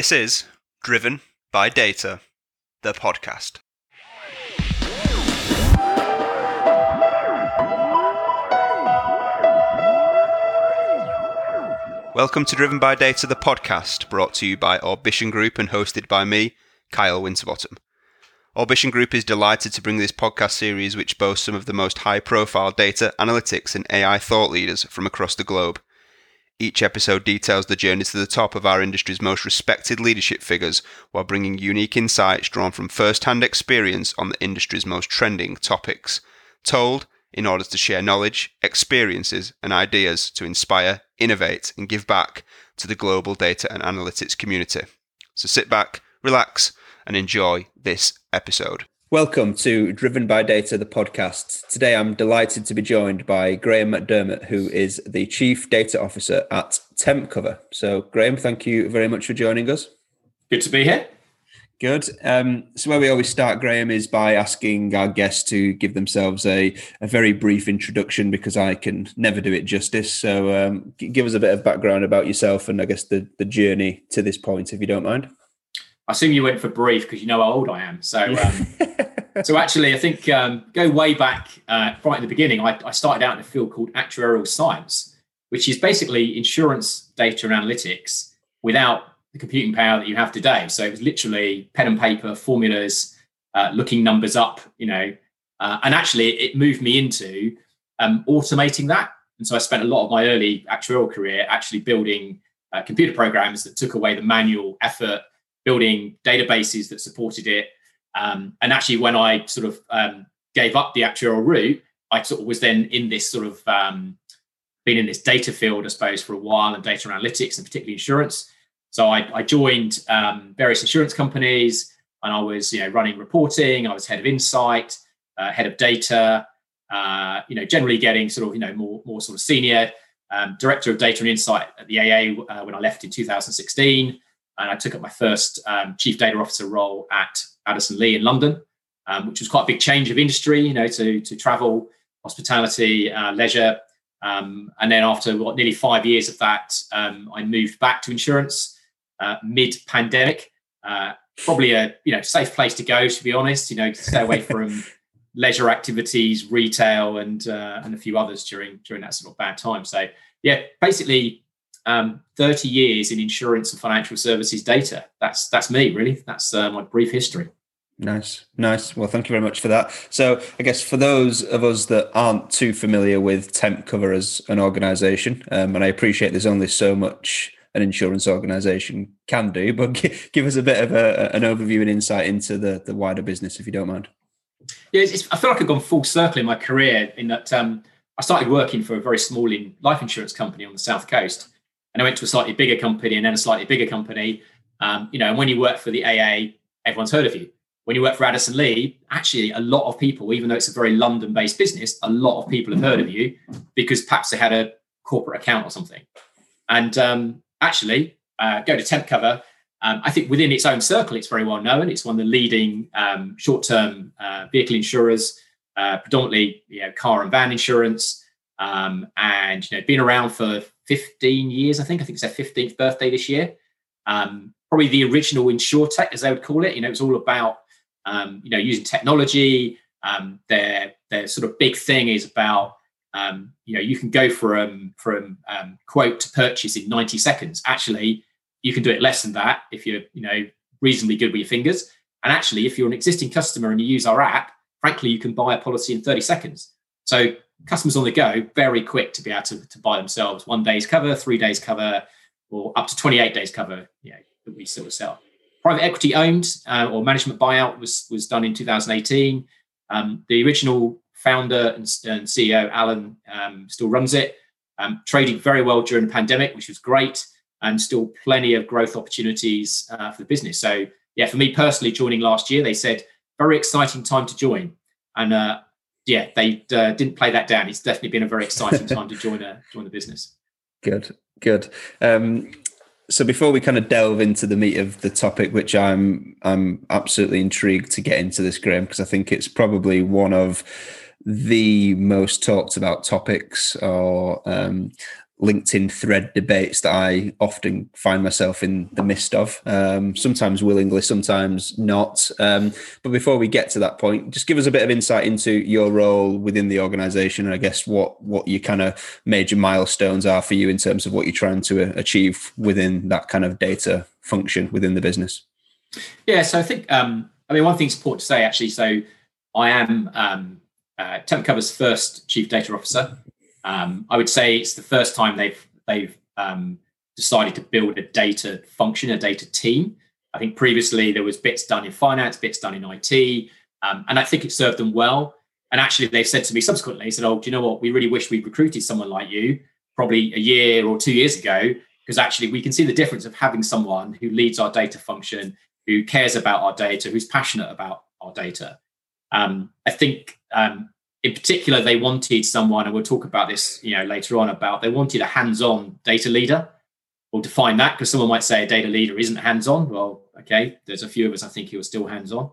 This is Driven by Data, the podcast. Welcome to Driven by Data, the podcast, brought to you by Orbition Group and hosted by me, Kyle Winterbottom. Orbition Group is delighted to bring this podcast series, which boasts some of the most high profile data, analytics, and AI thought leaders from across the globe. Each episode details the journey to the top of our industry's most respected leadership figures while bringing unique insights drawn from first hand experience on the industry's most trending topics. Told in order to share knowledge, experiences, and ideas to inspire, innovate, and give back to the global data and analytics community. So sit back, relax, and enjoy this episode. Welcome to Driven by Data, the podcast. Today I'm delighted to be joined by Graham McDermott, who is the Chief Data Officer at TempCover. So, Graham, thank you very much for joining us. Good to be here. Good. Um, so, where we always start, Graham, is by asking our guests to give themselves a, a very brief introduction because I can never do it justice. So, um, give us a bit of background about yourself and I guess the, the journey to this point, if you don't mind. I assume you went for brief because you know how old I am. So, um, so actually, I think um, go way back uh, right at the beginning. I, I, started out in a field called actuarial science, which is basically insurance data and analytics without the computing power that you have today. So it was literally pen and paper formulas, uh, looking numbers up, you know, uh, and actually it moved me into um, automating that. And so I spent a lot of my early actuarial career actually building uh, computer programs that took away the manual effort building databases that supported it. Um, and actually, when I sort of um, gave up the actuarial route, I sort of was then in this sort of um, been in this data field, I suppose, for a while, and data analytics, and particularly insurance. So I, I joined um, various insurance companies, and I was, you know, running reporting. I was head of insight, uh, head of data. Uh, you know, generally getting sort of, you know, more more sort of senior. Um, director of data and insight at the AA uh, when I left in 2016 and I took up my first um, chief data officer role at Addison Lee in London, um, which was quite a big change of industry, you know, to to travel, hospitality, uh, leisure, um, and then after what nearly five years of that, um, I moved back to insurance uh, mid pandemic. Uh, probably a you know safe place to go, to be honest. You know, stay away from leisure activities, retail, and uh, and a few others during during that sort of bad time. So yeah, basically um, 30 years in insurance and financial services data. That's that's me, really. That's uh, my brief history. Nice, nice. Well, thank you very much for that. So, I guess for those of us that aren't too familiar with Temp Cover as an organisation, um, and I appreciate there's only so much an insurance organisation can do, but give us a bit of a, an overview and insight into the the wider business, if you don't mind. Yeah, I feel like I've gone full circle in my career in that um, I started working for a very small in life insurance company on the south coast and I went to a slightly bigger company and then a slightly bigger company. Um, you know, and when you work for the AA, everyone's heard of you. When you work for Addison Lee, actually, a lot of people, even though it's a very London-based business, a lot of people have heard of you because perhaps they had a corporate account or something. And um, actually, uh, go to TempCover. Um, I think within its own circle, it's very well known. It's one of the leading um, short-term uh, vehicle insurers, uh, predominantly you know, car and van insurance, um, and you know, been around for 15 years, I think. I think it's their 15th birthday this year. Um, probably the original insurtech, as they would call it. You know, it's all about um, you know using technology. Um, their their sort of big thing is about um, you know you can go from from um, quote to purchase in 90 seconds. Actually, you can do it less than that if you're you know reasonably good with your fingers. And actually, if you're an existing customer and you use our app, frankly, you can buy a policy in 30 seconds. So customers on the go very quick to be able to, to buy themselves one day's cover, three days cover, or up to 28 days cover you know, that we still sell. Private equity owned uh, or management buyout was, was done in 2018. Um, the original founder and, and CEO, Alan, um, still runs it, um, trading very well during the pandemic, which was great, and still plenty of growth opportunities uh, for the business. So, yeah, for me personally, joining last year, they said, very exciting time to join. And uh, yeah, they uh, didn't play that down. It's definitely been a very exciting time to join a join the business. Good, good. Um, so before we kind of delve into the meat of the topic, which I'm I'm absolutely intrigued to get into this, Graham, because I think it's probably one of the most talked about topics or um, LinkedIn thread debates that I often find myself in the midst of, um, sometimes willingly, sometimes not. Um, but before we get to that point, just give us a bit of insight into your role within the organisation, and I guess what what your kind of major milestones are for you in terms of what you're trying to achieve within that kind of data function within the business. Yeah, so I think um, I mean one thing's important to say actually. So I am um, uh, Temp Cover's first chief data officer. Um, I would say it's the first time they've they've um, decided to build a data function, a data team. I think previously there was bits done in finance, bits done in IT, um, and I think it served them well. And actually, they've said to me subsequently, they said, "Oh, do you know what? We really wish we'd recruited someone like you, probably a year or two years ago, because actually we can see the difference of having someone who leads our data function, who cares about our data, who's passionate about our data." Um, I think um, in particular, they wanted someone, and we'll talk about this, you know, later on about they wanted a hands-on data leader. We'll define that because someone might say a data leader isn't hands-on. Well, okay, there's a few of us I think who are still hands-on.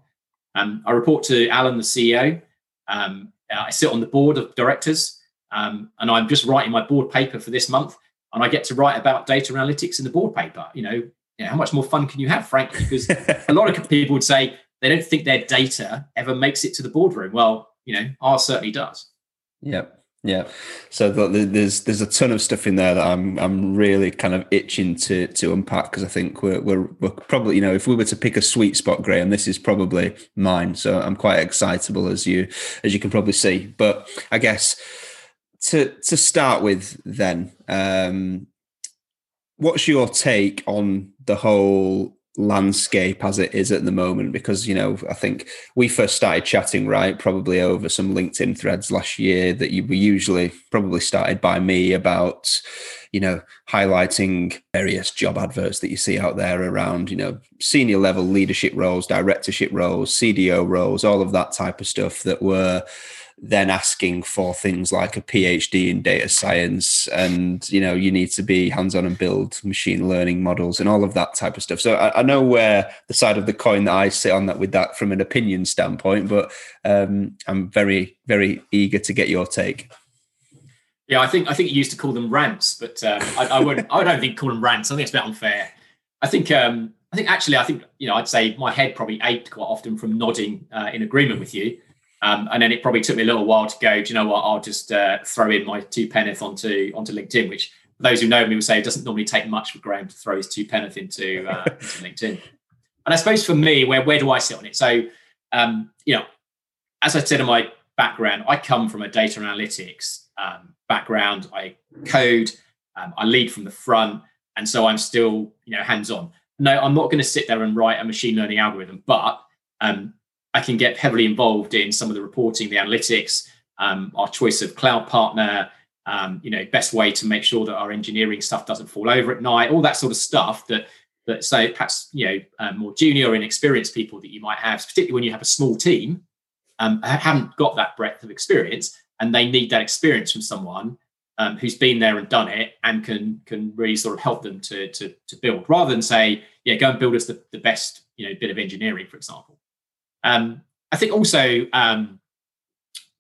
Um, I report to Alan, the CEO. Um, I sit on the board of directors, um, and I'm just writing my board paper for this month, and I get to write about data analytics in the board paper. You know, you know how much more fun can you have, frankly? Because a lot of people would say they don't think their data ever makes it to the boardroom. Well, you know, ours certainly does. Yep. Yeah, so there's there's a ton of stuff in there that I'm I'm really kind of itching to to unpack because I think we're, we're we're probably you know if we were to pick a sweet spot, Graham, this is probably mine. So I'm quite excitable as you as you can probably see. But I guess to to start with, then, um, what's your take on the whole landscape as it is at the moment because you know i think we first started chatting right probably over some linkedin threads last year that you were usually probably started by me about you know highlighting various job adverts that you see out there around you know senior level leadership roles directorship roles cdo roles all of that type of stuff that were then asking for things like a PhD in data science, and you know you need to be hands-on and build machine learning models and all of that type of stuff. So I, I know where the side of the coin that I sit on that with that from an opinion standpoint, but um, I'm very very eager to get your take. Yeah, I think I think you used to call them rants, but um, I, I wouldn't. I don't think call them rants. I think it's a bit unfair. I think um, I think actually I think you know I'd say my head probably ached quite often from nodding uh, in agreement with you. Um, and then it probably took me a little while to go. Do you know what? I'll just uh, throw in my two penneth onto onto LinkedIn, which for those who know me will say it doesn't normally take much for Graham to throw his two penneth into, uh, into LinkedIn. And I suppose for me, where where do I sit on it? So, um, you know, as I said in my background, I come from a data analytics um, background. I code, um, I lead from the front, and so I'm still you know hands on. No, I'm not going to sit there and write a machine learning algorithm, but um, I can get heavily involved in some of the reporting, the analytics, um, our choice of cloud partner, um, you know, best way to make sure that our engineering stuff doesn't fall over at night, all that sort of stuff that that say perhaps you know um, more junior or inexperienced people that you might have, particularly when you have a small team, um, haven't got that breadth of experience, and they need that experience from someone um, who's been there and done it and can can really sort of help them to to, to build, rather than say, yeah, go and build us the, the best you know bit of engineering, for example. Um, I think also um,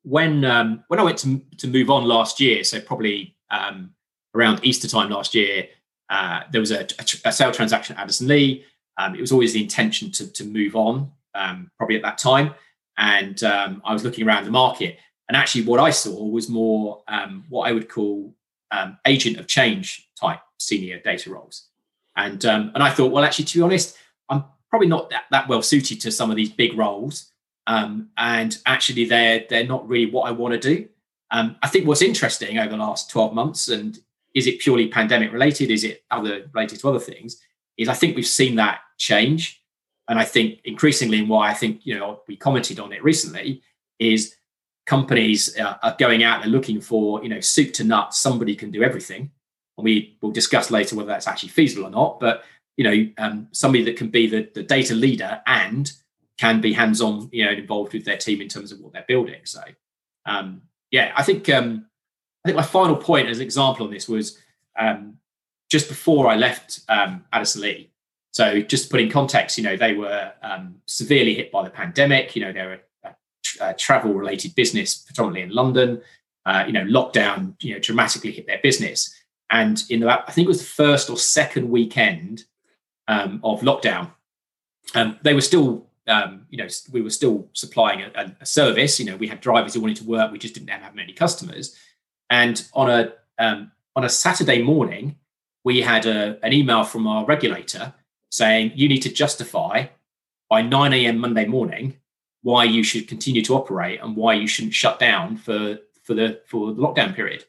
when um, when I went to to move on last year, so probably um, around Easter time last year, uh, there was a, a, a, sale transaction at Addison Lee. Um, it was always the intention to to move on, um, probably at that time, and I was looking around the market, and actually what I saw was more what I would call agent of change type senior data roles, and and I thought, well, actually, to be honest, I'm probably not that, that well suited to some of these big roles. Um, and actually, they're they're not really what I want to do. Um, I think what's interesting over the last 12 months, and is it purely pandemic related? Is it other related to other things? Is I think we've seen that change, and I think increasingly, and why I think you know we commented on it recently is companies uh, are going out and looking for you know soup to nuts. Somebody can do everything, and we will discuss later whether that's actually feasible or not. But you know um, somebody that can be the, the data leader and can be hands-on you know involved with their team in terms of what they're building. So um, yeah i think um, i think my final point as an example on this was um, just before i left um, addison lee so just to put in context you know they were um, severely hit by the pandemic. You know they're a, a, a travel related business predominantly in london. Uh, you know lockdown you know dramatically hit their business. And in the, I think it was the first or second weekend um, of lockdown, um, they were still, um, you know, we were still supplying a, a, service. You know, we had drivers who wanted to work. We just didn't have many customers. And on a um, on a Saturday morning, we had a, an email from our regulator saying you need to justify by 9 a.m. Monday morning why you should continue to operate and why you shouldn't shut down for for the for the lockdown period,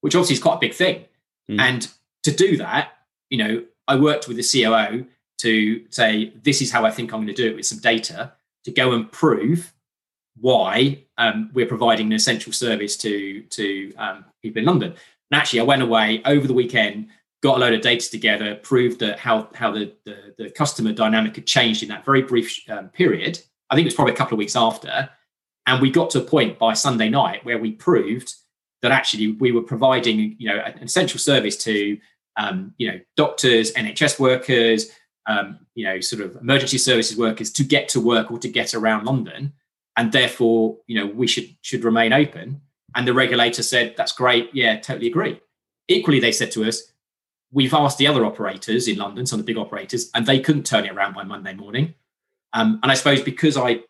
which obviously is quite a big thing. Mm. And to do that, you know, I worked with the COO to say this is how I think I'm going to do it with some data to go and prove why um, we're providing an essential service to to um, people in London. And actually, I went away over the weekend, got a load of data together, proved that how how the the, the customer dynamic had changed in that very brief um, period. I think it was probably a couple of weeks after, and we got to a point by Sunday night where we proved that actually we were providing you know an essential service to um, you know doctors, NHS workers, um, you know sort of emergency services workers to get to work or to get around London, and therefore you know we should should remain open. And the regulator said that's great, yeah, totally agree. Equally, they said to us, we've asked the other operators in London, some of the big operators, and they couldn't turn it around by Monday morning. Um, and I suppose because I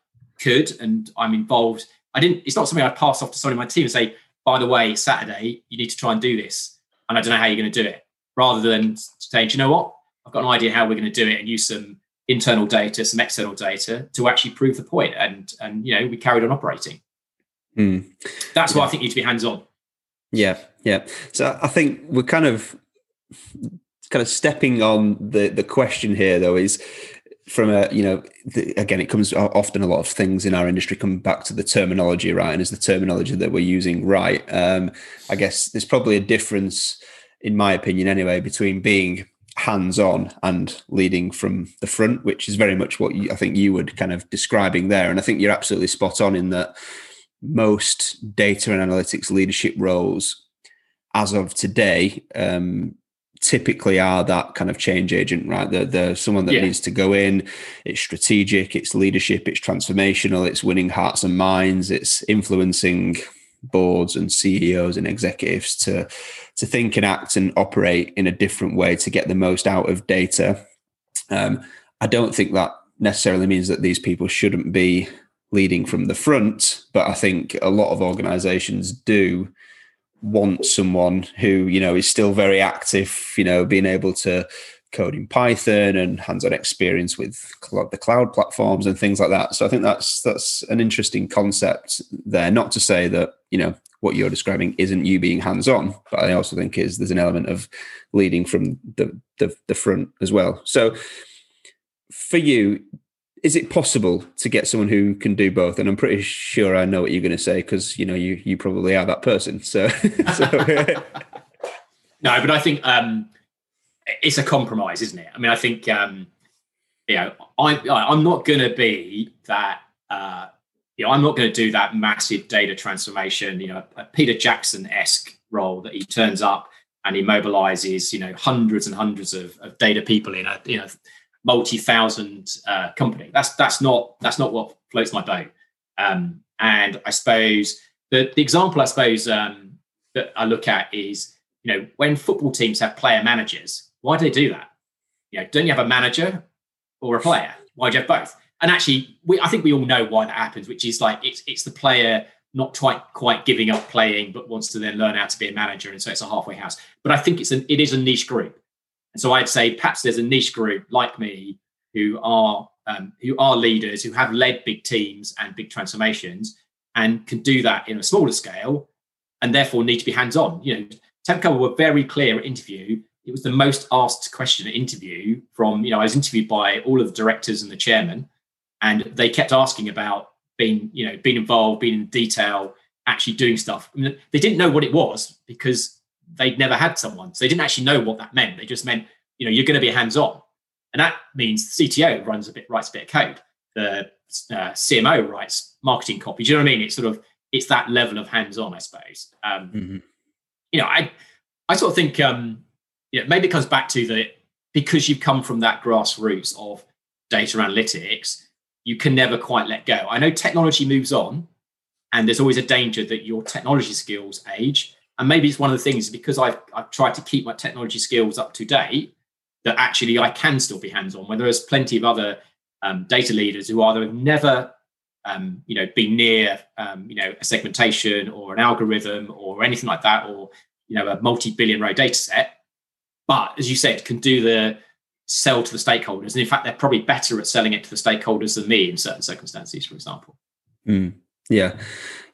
could and I'm involved, I didn't. It's not something I pass off to someone in my team and say, by the way, Saturday you need to try and do this, and I don't know how you're going to do it. Rather than saying, do you know what? I've got an idea how we're going to do it, and use some internal data, some external data to actually prove the point. And and you know we carried on operating. Mm. That's yeah. why I think you need to be hands on. Yeah, yeah. So I think we're kind of kind of stepping on the the question here though is from a you know the, again it comes often a lot of things in our industry come back to the terminology right and is the terminology that we're using right um i guess there's probably a difference in my opinion anyway between being hands on and leading from the front which is very much what you, i think you would kind of describing there and i think you're absolutely spot on in that most data and analytics leadership roles as of today um, typically are that kind of change agent, right? They're, they're someone that yeah. needs to go in. It's strategic, it's leadership, it's transformational, it's winning hearts and minds, it's influencing boards and CEOs and executives to to think and act and operate in a different way to get the most out of data. Um, I don't think that necessarily means that these people shouldn't be leading from the front, but I think a lot of organizations do want someone who you know is still very active you know being able to code in python and hands-on experience with the cloud platforms and things like that so i think that's that's an interesting concept there not to say that you know what you're describing isn't you being hands-on but i also think is there's an element of leading from the the, the front as well so for you is it possible to get someone who can do both? And I'm pretty sure I know what you're going to say because you know you you probably are that person. So, so. no, but I think um, it's a compromise, isn't it? I mean, I think um, you know I I'm not going to be that. Uh, you know, I'm not going to do that massive data transformation. You know, a Peter Jackson esque role that he turns up and he mobilizes you know hundreds and hundreds of, of data people in a you know multi-thousand uh, company. That's that's not that's not what floats my boat. Um, and I suppose the, the example I suppose um, that I look at is you know when football teams have player managers, why do they do that? You know, don't you have a manager or a player? Why do you have both? And actually, we I think we all know why that happens, which is like it's it's the player not quite quite giving up playing, but wants to then learn how to be a manager, and so it's a halfway house. But I think it's an it is a niche group. And so I'd say perhaps there's a niche group like me who are um, who are leaders who have led big teams and big transformations and can do that in a smaller scale and therefore need to be hands-on. You know, Temp Cover were very clear at interview. It was the most asked question at interview from, you know, I was interviewed by all of the directors and the chairman, and they kept asking about being, you know, being involved, being in detail, actually doing stuff. I mean, they didn't know what it was because they'd never had someone. So they didn't actually know what that meant. They just meant, you know, you're going to be hands on. And that means the CTO runs a bit, writes a bit of code. The uh, CMO writes marketing copy. Do you know what I mean? It's sort of, it's that level of hands on, I suppose. Um, mm-hmm. You know, I, I sort of think, um, you know, maybe it comes back to the, because you've come from that grassroots of data analytics, you can never quite let go. I know technology moves on and there's always a danger that your technology skills age And maybe it's one of the things because I've, I've tried to keep my technology skills up to date that actually I can still be hands on. When there's plenty of other um, data leaders who either have never um, you know, been near, um, you know, a segmentation or an algorithm or anything like that, or you know, a multi-billion row data set. But as you said, can do the sell to the stakeholders, and in fact, they're probably better at selling it to the stakeholders than me in certain circumstances, for example. Mm. Yeah,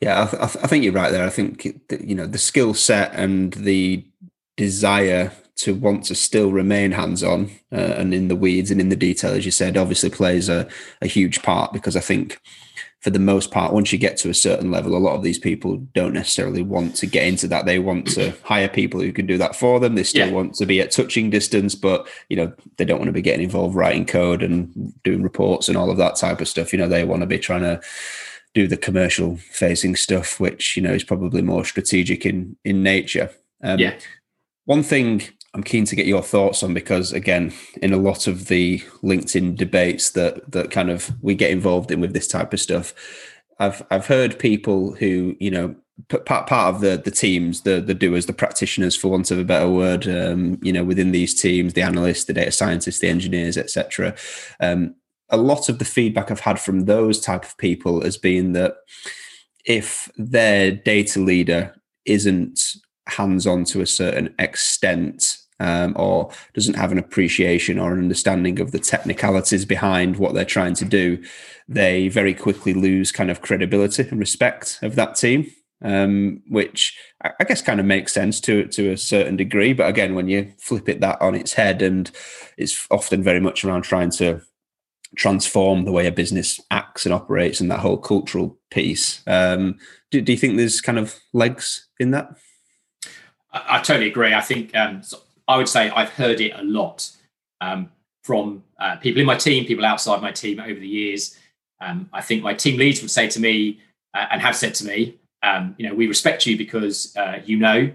yeah, I, th- I, think you're right there. I think you know the skill set and the desire to want to still remain hands-on uh, and in the weeds and in the detail, as you said, obviously plays a, a huge part because I think for the most part, once you get to a certain level, a lot of these people don't necessarily want to get into that. They want to hire people who can do that for them. They still yeah. want to be at touching distance, but you know they don't want to be getting involved writing code and doing reports and all of that type of stuff. You know they want to be trying to do the commercial facing stuff, which you know is probably more strategic in in nature. Um, yeah. One thing I'm keen to get your thoughts on because again, in a lot of the LinkedIn debates that that kind of we get involved in with this type of stuff, I've I've heard people who you know part part of the the teams, the the doers, the practitioners, for want of a better word, um, you know, within these teams, the analysts, the data scientists, the engineers, etc. Um, a lot of the feedback I've had from those type of people has been that if their data leader isn't hands on to a certain extent um, or doesn't have an appreciation or an understanding of the technicalities behind what they're trying to do, they very quickly lose kind of credibility and respect of that team. Um, which I guess kind of makes sense to to a certain degree, but again, when you flip it that on its head, and it's often very much around trying to transform the way a business acts and operates, and that whole cultural piece. Um, do, do you think there's kind of legs in that? I, I totally agree. I think um, I would say I've heard it a lot um, from uh, people in my team, people outside my team over the years. Um, I think my team leads would say to me uh, and have said to me, um, you know, we respect you because uh, you know,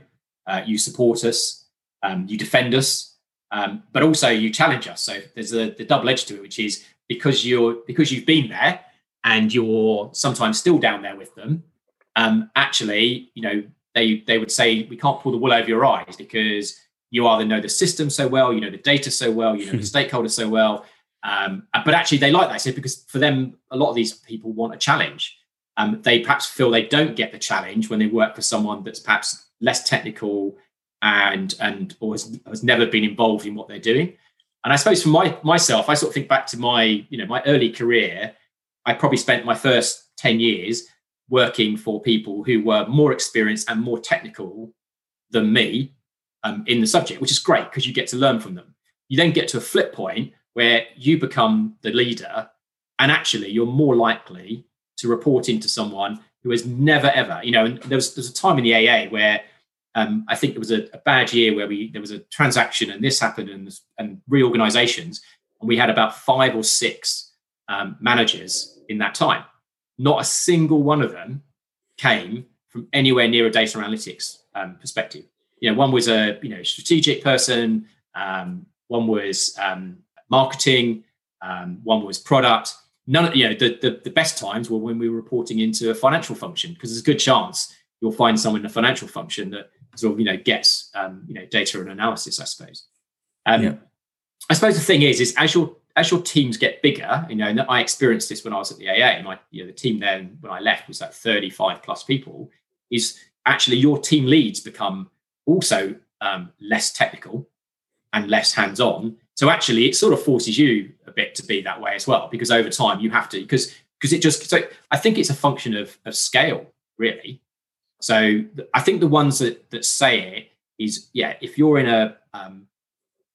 uh, you support us, um, you defend us, um, but also you challenge us. So there's a, the double edge to it, which is because you're because you've been there and you're sometimes still down there with them. Um, actually, you know, they they would say we can't pull the wool over your eyes because you either know the system so well, you know the data so well, you know the stakeholders so well. Um, but actually, they like that so because for them, a lot of these people want a challenge. Um, they perhaps feel they don't get the challenge when they work for someone that's perhaps less technical and and or has, has never been involved in what they're doing. And I suppose for my myself, I sort of think back to my you know my early career. I probably spent my first ten years working for people who were more experienced and more technical than me um, in the subject, which is great because you get to learn from them. You then get to a flip point where you become the leader, and actually you're more likely to report into someone who has never ever, you know. And there was there's a time in the AA where um, I think it was a, a, bad year where we there was a transaction and this happened and and reorganizations, and we had about five or six um, managers in that time. Not a single one of them came from anywhere near a data analytics um, perspective you know, one was a you know strategic person, um, one was um, marketing, um, one was product. None of you know the, the, the best times were when we were reporting into a financial function because there's a good chance you'll find someone in a financial function that sort of you know gets um, you know data and analysis. I suppose. Um, yeah. I suppose the thing is, is as your as your teams get bigger, you know, and I experienced this when I was at the AA. My you know the team then when I left was like 35 plus people. Is actually your team leads become also um, less technical and less hands on. So actually, it sort of forces you a bit to be that way as well, because over time you have to because because it just so I think it's a function of of scale really. So I think the ones that that say it is yeah, if you're in a um,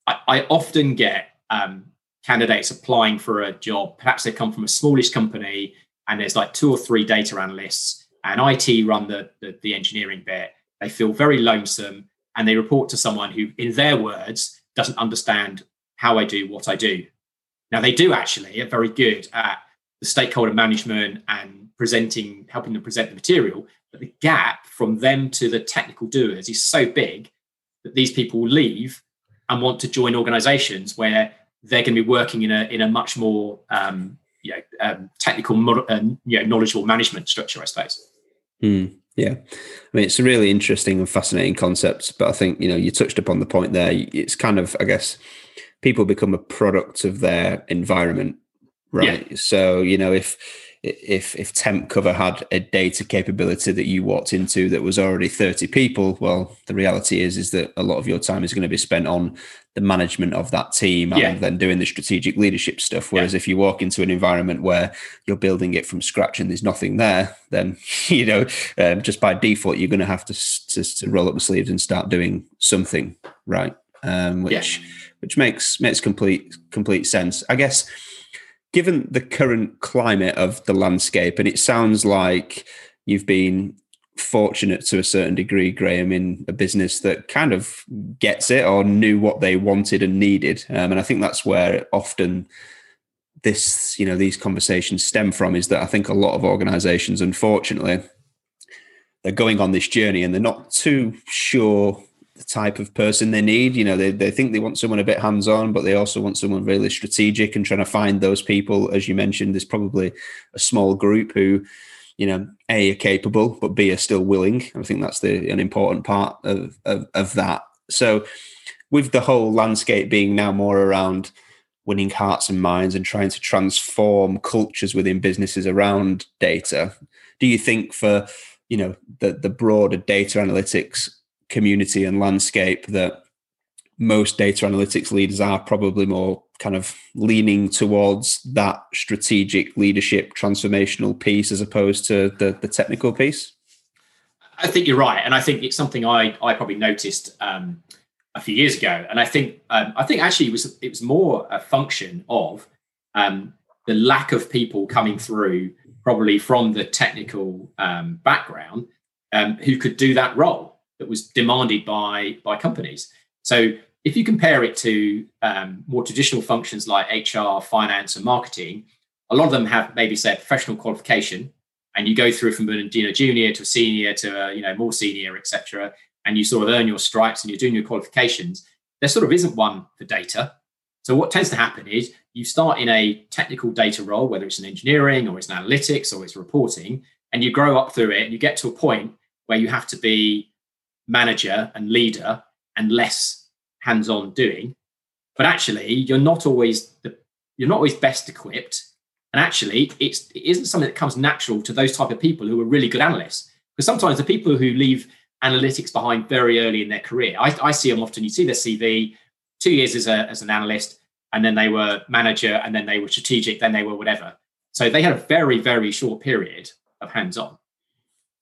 I, I often get um, candidates applying for a job. Perhaps they come from a smallish company and there's like two or three data analysts and IT run the, the, the engineering bit they feel very lonesome and they report to someone who, in their words, doesn't understand how I do what I do. Now, they do actually are very good at the stakeholder management and presenting, helping them present the material. But the gap from them to the technical doers is so big that these people leave and want to join organizations where they're going to be working in a, in a much more um, you know, um, technical, uh, you know, knowledgeable management structure, I suppose. Mm. Yeah, I mean it's a really interesting and fascinating concept, but I think you know you touched upon the point there. It's kind of, I guess, people become a product of their environment, right? Yeah. So you know if if if temp cover had a data capability that you walked into that was already 30 people well the reality is is that a lot of your time is going to be spent on the management of that team and yeah. then doing the strategic leadership stuff whereas yeah. if you walk into an environment where you're building it from scratch and there's nothing there then you know um, just by default you're going to have to, to, to roll up the sleeves and start doing something right um, which yeah. which makes makes complete complete sense i guess given the current climate of the landscape, and it sounds like you've been fortunate to a certain degree, Graham, in a business that kind of gets it or knew what they wanted and needed. Um, and I think that's where often this, you know, these conversations stem from is that I think a lot of organizations, unfortunately, they're going on this journey and they're not too sure the type of person they need. You know, they, they think they want someone a bit hands on, but they also want someone really strategic and trying to find those people. As you mentioned, there's probably a small group who, you know, A, are capable, but B, are still willing. I think that's the an important part of, of, of that. So, with the whole landscape being now more around winning hearts and minds and trying to transform cultures within businesses around data, do you think for you know the the broader data analytics community and landscape that most data analytics leaders are probably more kind of leaning towards that strategic leadership transformational piece as opposed to the, the technical piece? I think you're right, and I think it's something I I probably noticed um, a few years ago, and I think um, I think actually it was it was more a function of um, the lack of people coming through, probably from the technical um, background, um, who could do that role that was demanded by by companies. So if you compare it to um, more traditional functions like HR, finance, and marketing, a lot of them have maybe say a professional qualification, and you go through from a you know, junior to a senior to a, you know more senior, etc. And you sort of earn your stripes and you're doing your qualifications. There sort of isn't one for data. So what tends to happen is you start in a technical data role, whether it's in engineering or it's in analytics or it's reporting, and you grow up through it and you get to a point where you have to be manager and leader and less hands-on doing. But actually you're not always the you're not always best equipped. And actually it's it isn't something that comes natural to those type of people who are really good analysts. Because sometimes the people who leave analytics behind very early in their career i, I see them often. You see their cv two years as, a, as an analyst and then they were manager and then they were strategic then they were whatever. So they had a very very short period of hands-on.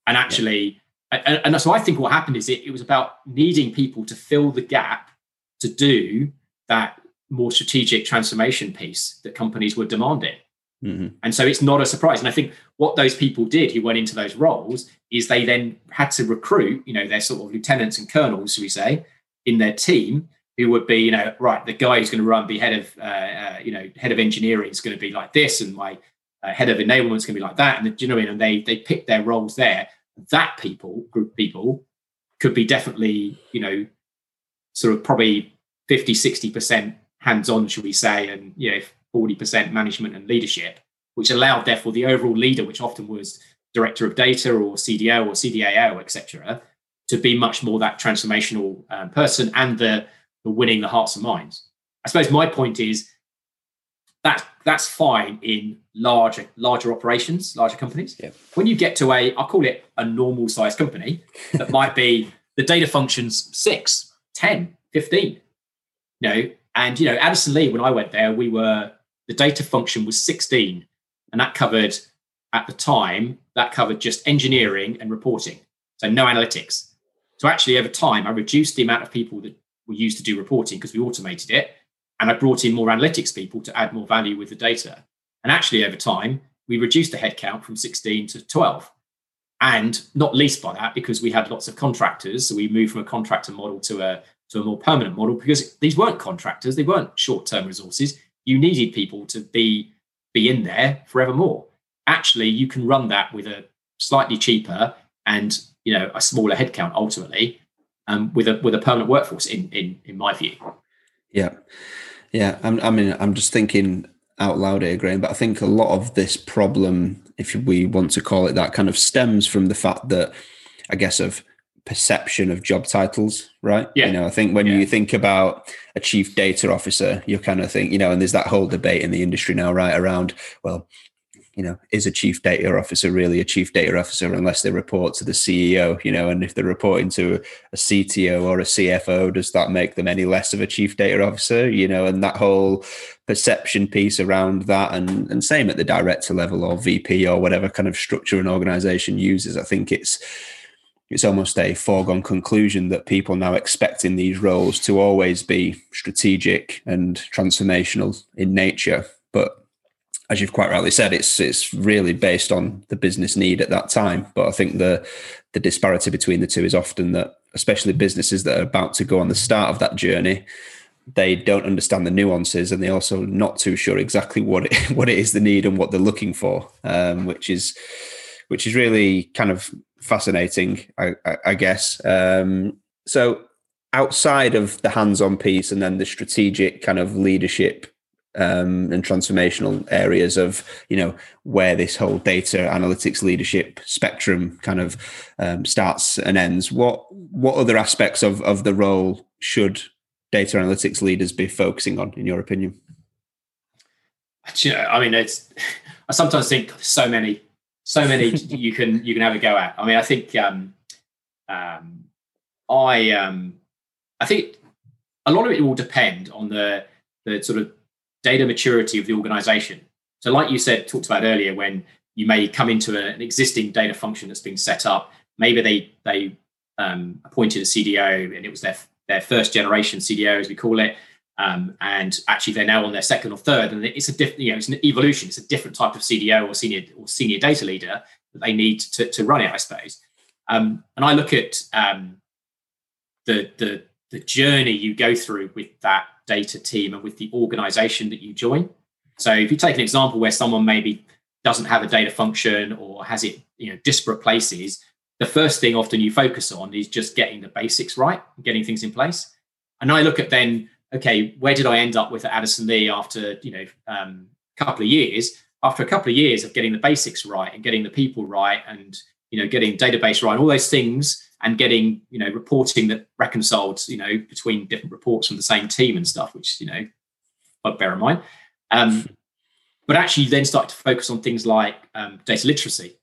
And actually and, and so I think what happened is it, it was about needing people to fill the gap to do that more strategic transformation piece that companies were demanding. Mm-hmm. And so it's not a surprise. And I think what those people did who went into those roles is they then had to recruit, you know, their sort of lieutenants and colonels, we say, in their team who would be, you know, right, the guy who's going to run, be head of, uh, uh, you know, head of engineering is going to be like this, and my uh, head of enablement is going to be like that, and the, you know, and they they picked their roles there that people, group people, could be definitely, you know, sort of probably 50, 60% hands on, should we say, and, you know, 40% management and leadership, which allowed, therefore, the overall leader, which often was director of data or CDO or CDAO, etc., to be much more that transformational um, person and the, the winning the hearts and minds. I suppose my point is that that's fine in larger larger operations, larger companies. Yeah. When you get to a, I'll call it a normal size company that might be the data functions 6, 10, 15. You know, and you know, Addison Lee, when I went there, we were the data function was 16. And that covered at the time, that covered just engineering and reporting. So no analytics. So actually over time, I reduced the amount of people that were used to do reporting because we automated it and I brought in more analytics people to add more value with the data. And actually, over time, we reduced the headcount from 16 to 12. And not least by that, because we had lots of contractors. So we moved from a contractor model to a to a more permanent model because these weren't contractors, they weren't short-term resources. You needed people to be be in there forevermore. Actually, you can run that with a slightly cheaper and you know a smaller headcount ultimately, um, with a with a permanent workforce. In in in my view. Yeah. Yeah, I'm, I mean, I'm just thinking out loud here, Graham, but I think a lot of this problem, if we want to call it that, kind of stems from the fact that I guess, of perception of job titles, right? Yeah. You know, I think when Yeah. you think about a chief data officer, you kind of think, you know, and there's that whole debate in the industry now, right, around, well, you know, is a chief data officer really a chief data officer unless they report to the CEO, you know, and if they're reporting to a CTO or a CFO, does that make them any less of a chief data officer, you know, and that whole perception piece around that and and same at the director level or VP or whatever kind of structure an organization uses, I think it's it's almost a foregone conclusion that people now expect in these roles to always be strategic and transformational in nature. But as you've quite rightly said, it's it's really based on the business need at that time. But I think the the disparity between the two is often that, especially businesses that are about to go on the start of that journey, they don't understand the nuances, and they also not too sure exactly what it, what it is they need and what they're looking for, um, which is which is really kind of fascinating, I, I, I guess. Um, so outside of the hands-on piece and then the strategic kind of leadership um, and transformational areas of you know where this whole data analytics leadership spectrum kind of um, starts and ends. What what other aspects of of the role should data analytics leaders be focusing on, in your opinion? I mean, it's. I sometimes think so many, so many you can you can have a go at. I mean, I think um, um, I um, I think a lot of it will depend on the the sort of data maturity of the organization. So, like you said, talked about earlier, when you may come into a, an existing data function that's been set up, maybe they they um, appointed a CDO and it was their their first generation CDO, as we call it, um, and actually they're now on their second or third, and it's a different, you know, it's an evolution. It's a different type of CDO or senior or senior data leader that they need to, to run it, I suppose. Um, and I look at um, the the the journey you go through with that data team and with the organization that you join. So if you take an example where someone maybe doesn't have a data function or has it, you know, disparate places, the first thing often you focus on is just getting the basics right, getting things in place. And I look at then, okay, where did I end up with Addison Lee after, you know, um, a couple of years? After a couple of years of getting the basics right and getting the people right and, you know, getting database right, all those things and getting you know reporting that reconciled you know between different reports from the same team and stuff which you know but bear in mind. Um, but actually then start to focus on things like um, data literacy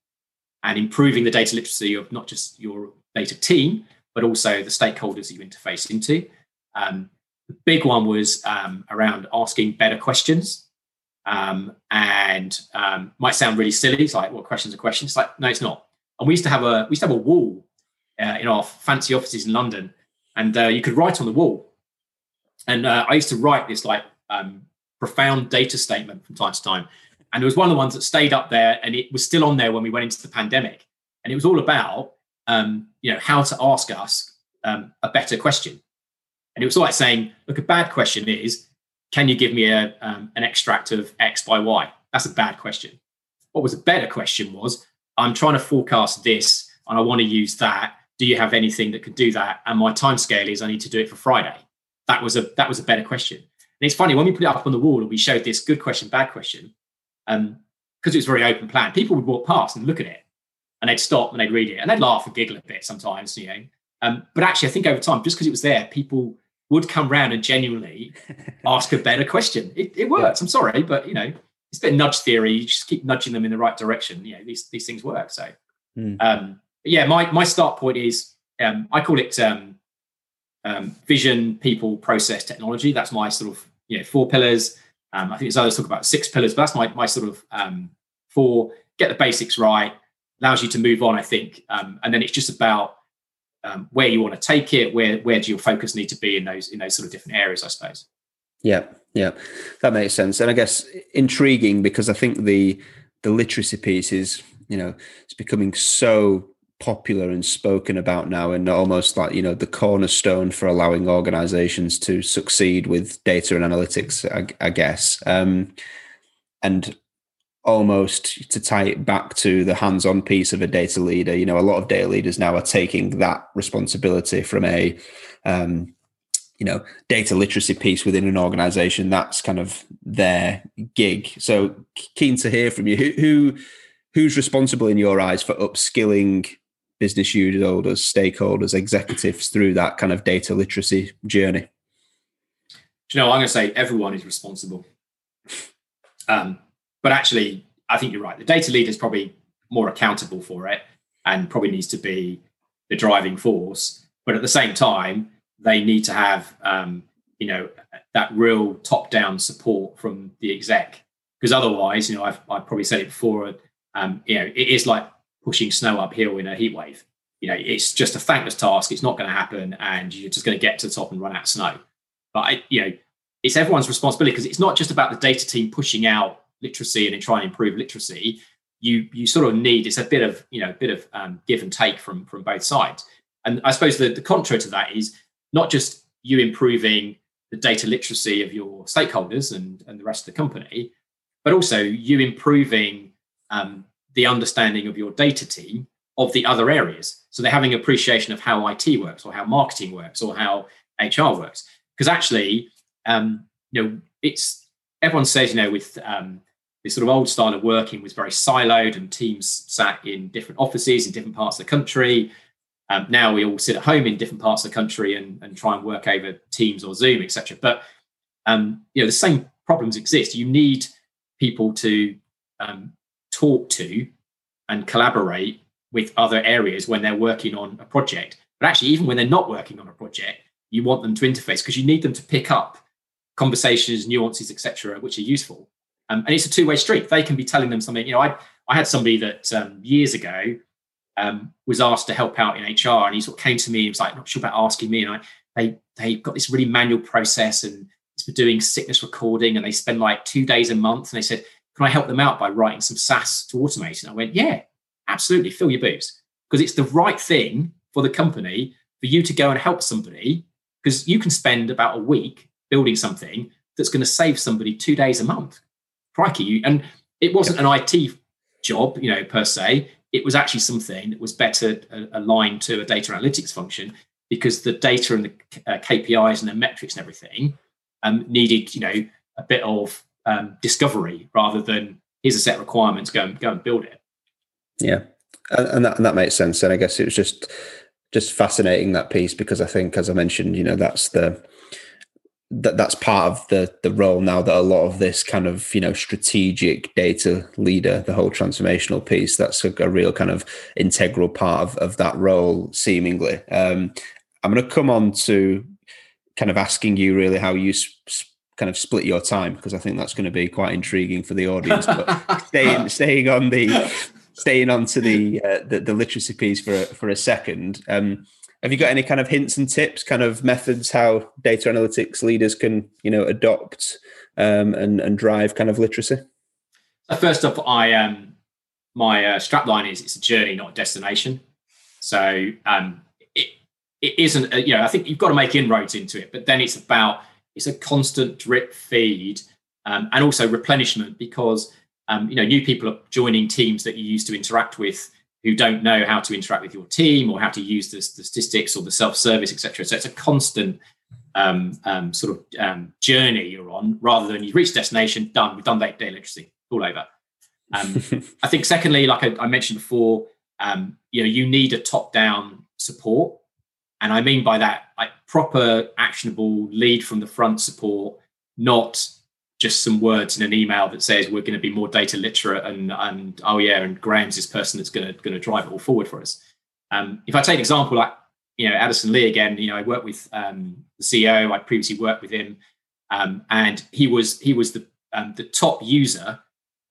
and improving the data literacy of not just your data team but also the stakeholders you interface into. Um, the big one was um, around asking better questions. Um, and um, might sound really silly it's like what questions are questions. It's like no it's not. And we used to have a we used to have a wall uh, in our fancy offices in London, and uh, you could write on the wall. And uh, I used to write this like um, profound data statement from time to time, and it was one of the ones that stayed up there, and it was still on there when we went into the pandemic, and it was all about um, you know how to ask us um, a better question, and it was like saying, look, a bad question is, can you give me a um, an extract of X by Y? That's a bad question. What was a better question was, I'm trying to forecast this, and I want to use that do you have anything that could do that? And my time scale is I need to do it for Friday. That was a that was a better question. And it's funny when we put it up on the wall and we showed this good question, bad question, um, because it was very open plan. People would walk past and look at it, and they'd stop and they'd read it, and they'd laugh and giggle a bit sometimes, you know. Um, but actually, I think over time, just because it was there, people would come round and genuinely ask a better question. It, it works. Yeah. I'm sorry, but you know, it's a bit nudge theory. You just keep nudging them in the right direction. You know, these these things work. So. Mm. Um, yeah, my my start point is um, I call it um, um, vision, people, process, technology. That's my sort of you know four pillars. Um, I think there's others talk about six pillars, but that's my my sort of um, four. Get the basics right allows you to move on. I think, um, and then it's just about where you want to take it. Where where do your focus need to be in those in those sort of different areas? I suppose. Yeah, yeah, that makes sense, and I guess intriguing because I think the the literacy piece is you know it's becoming so popular and spoken about now and almost like you know the cornerstone for allowing organizations to succeed with data and analytics i, I guess. Um, and almost to tie it back to the hands-on piece of a data leader you know a lot of data leaders now are taking that responsibility from a um, you know data literacy piece within an organization. That's kind of their gig. So keen to hear from you. Who, who who's responsible in your eyes for upskilling business users, stakeholders, executives through that kind of data literacy journey? Do you know, I'm going to say everyone is responsible. Um, but actually, I think you're right. The data leader is probably more accountable for it and probably needs to be the driving force. But at the same time, they need to have, um, you know, that real top-down support from the exec. Because otherwise, you know, I've, I've probably said it before. Um, you know, it is like pushing snow uphill in a heat wave. You know, it's just a thankless task. It's not going to happen, and you're just going to get to the top and run out of snow. But I, you know, it's everyone's responsibility because it's not just about the data team pushing out literacy and trying to improve literacy. You you sort of need it's a bit of you know a bit of um, give and take from from both sides. And I suppose the, the contrary to that is not just you improving the data literacy of your stakeholders and, and the rest of the company, but also you improving um, the understanding of your data team of the other areas. So they're having appreciation of how IT works or how marketing works or how HR works. Because actually, um, you know, it's everyone says, you know, with um, this sort of old style of working was very siloed and teams sat in different offices in different parts of the country. Um, now we all sit at home in different parts of the country and, and try and work over Teams or Zoom, etc. But um, you know, the same problems exist. You need people to um, talk to and collaborate with other areas when they're working on a project. But actually, even when they're not working on a project, you want them to interface because you need them to pick up conversations, nuances, etc., which are useful. Um, and it's a two-way street. They can be telling them something. You know, I I had somebody that um, years ago um, was asked to help out in HR, and he sort of came to me and was like, "Not sure about asking me." And I they they got this really manual process, and it's for doing sickness recording, and they spend like two days a month. And they said, "Can I help them out by writing some SAS to automate?" And I went, "Yeah, absolutely, fill your boots, because it's the right thing for the company for you to go and help somebody, because you can spend about a week building something that's going to save somebody two days a month. Crikey, and it wasn't an IT job, you know, per se it was actually something that was better uh, aligned to a data analytics function because the data and the uh, KPIs and the metrics and everything um, needed, you know, a bit of um, discovery rather than here's a set requirements, go and go and build it. Yeah, and that and that makes sense. And I guess it was just just fascinating that piece because I think, as I mentioned, you know, that's the that that's part of the the role now that a lot of this kind of you know strategic data leader the whole transformational piece that's a, a real kind of integral part of, of that role seemingly um, i'm going to come on to kind of asking you really how you sp- kind of split your time because i think that's going to be quite intriguing for the audience but staying staying on the staying on to the, uh, the the literacy piece for for a second um, have you got any kind of hints and tips, kind of methods how data analytics leaders can, you know, adopt um, and and drive kind of literacy? First off, I um, my uh, strapline is it's a journey, not a destination. So um, it it isn't, a, you know, I think you've got to make inroads into it, but then it's about it's a constant drip feed um, and also replenishment because um, you know new people are joining teams that you used to interact with who don't know how to interact with your team or how to use the, the statistics or the self-service, etc. So it's a constant um, um, sort of um, journey you're on, rather than you reach destination, done. We've done data literacy, all over. Um, I think secondly, like I, I mentioned before, um, you know, you need a top-down support, and I mean by that, like proper, actionable, lead from the front support, not just some words in an email that says we're going to be more data literate and and oh yeah, and Graham's this person that's going to going to drive it all forward for us. Um, if I take an example like you know Addison Lee again, you know I worked with um, the CEO. I previously worked with him, um, and he was he was the um, the top user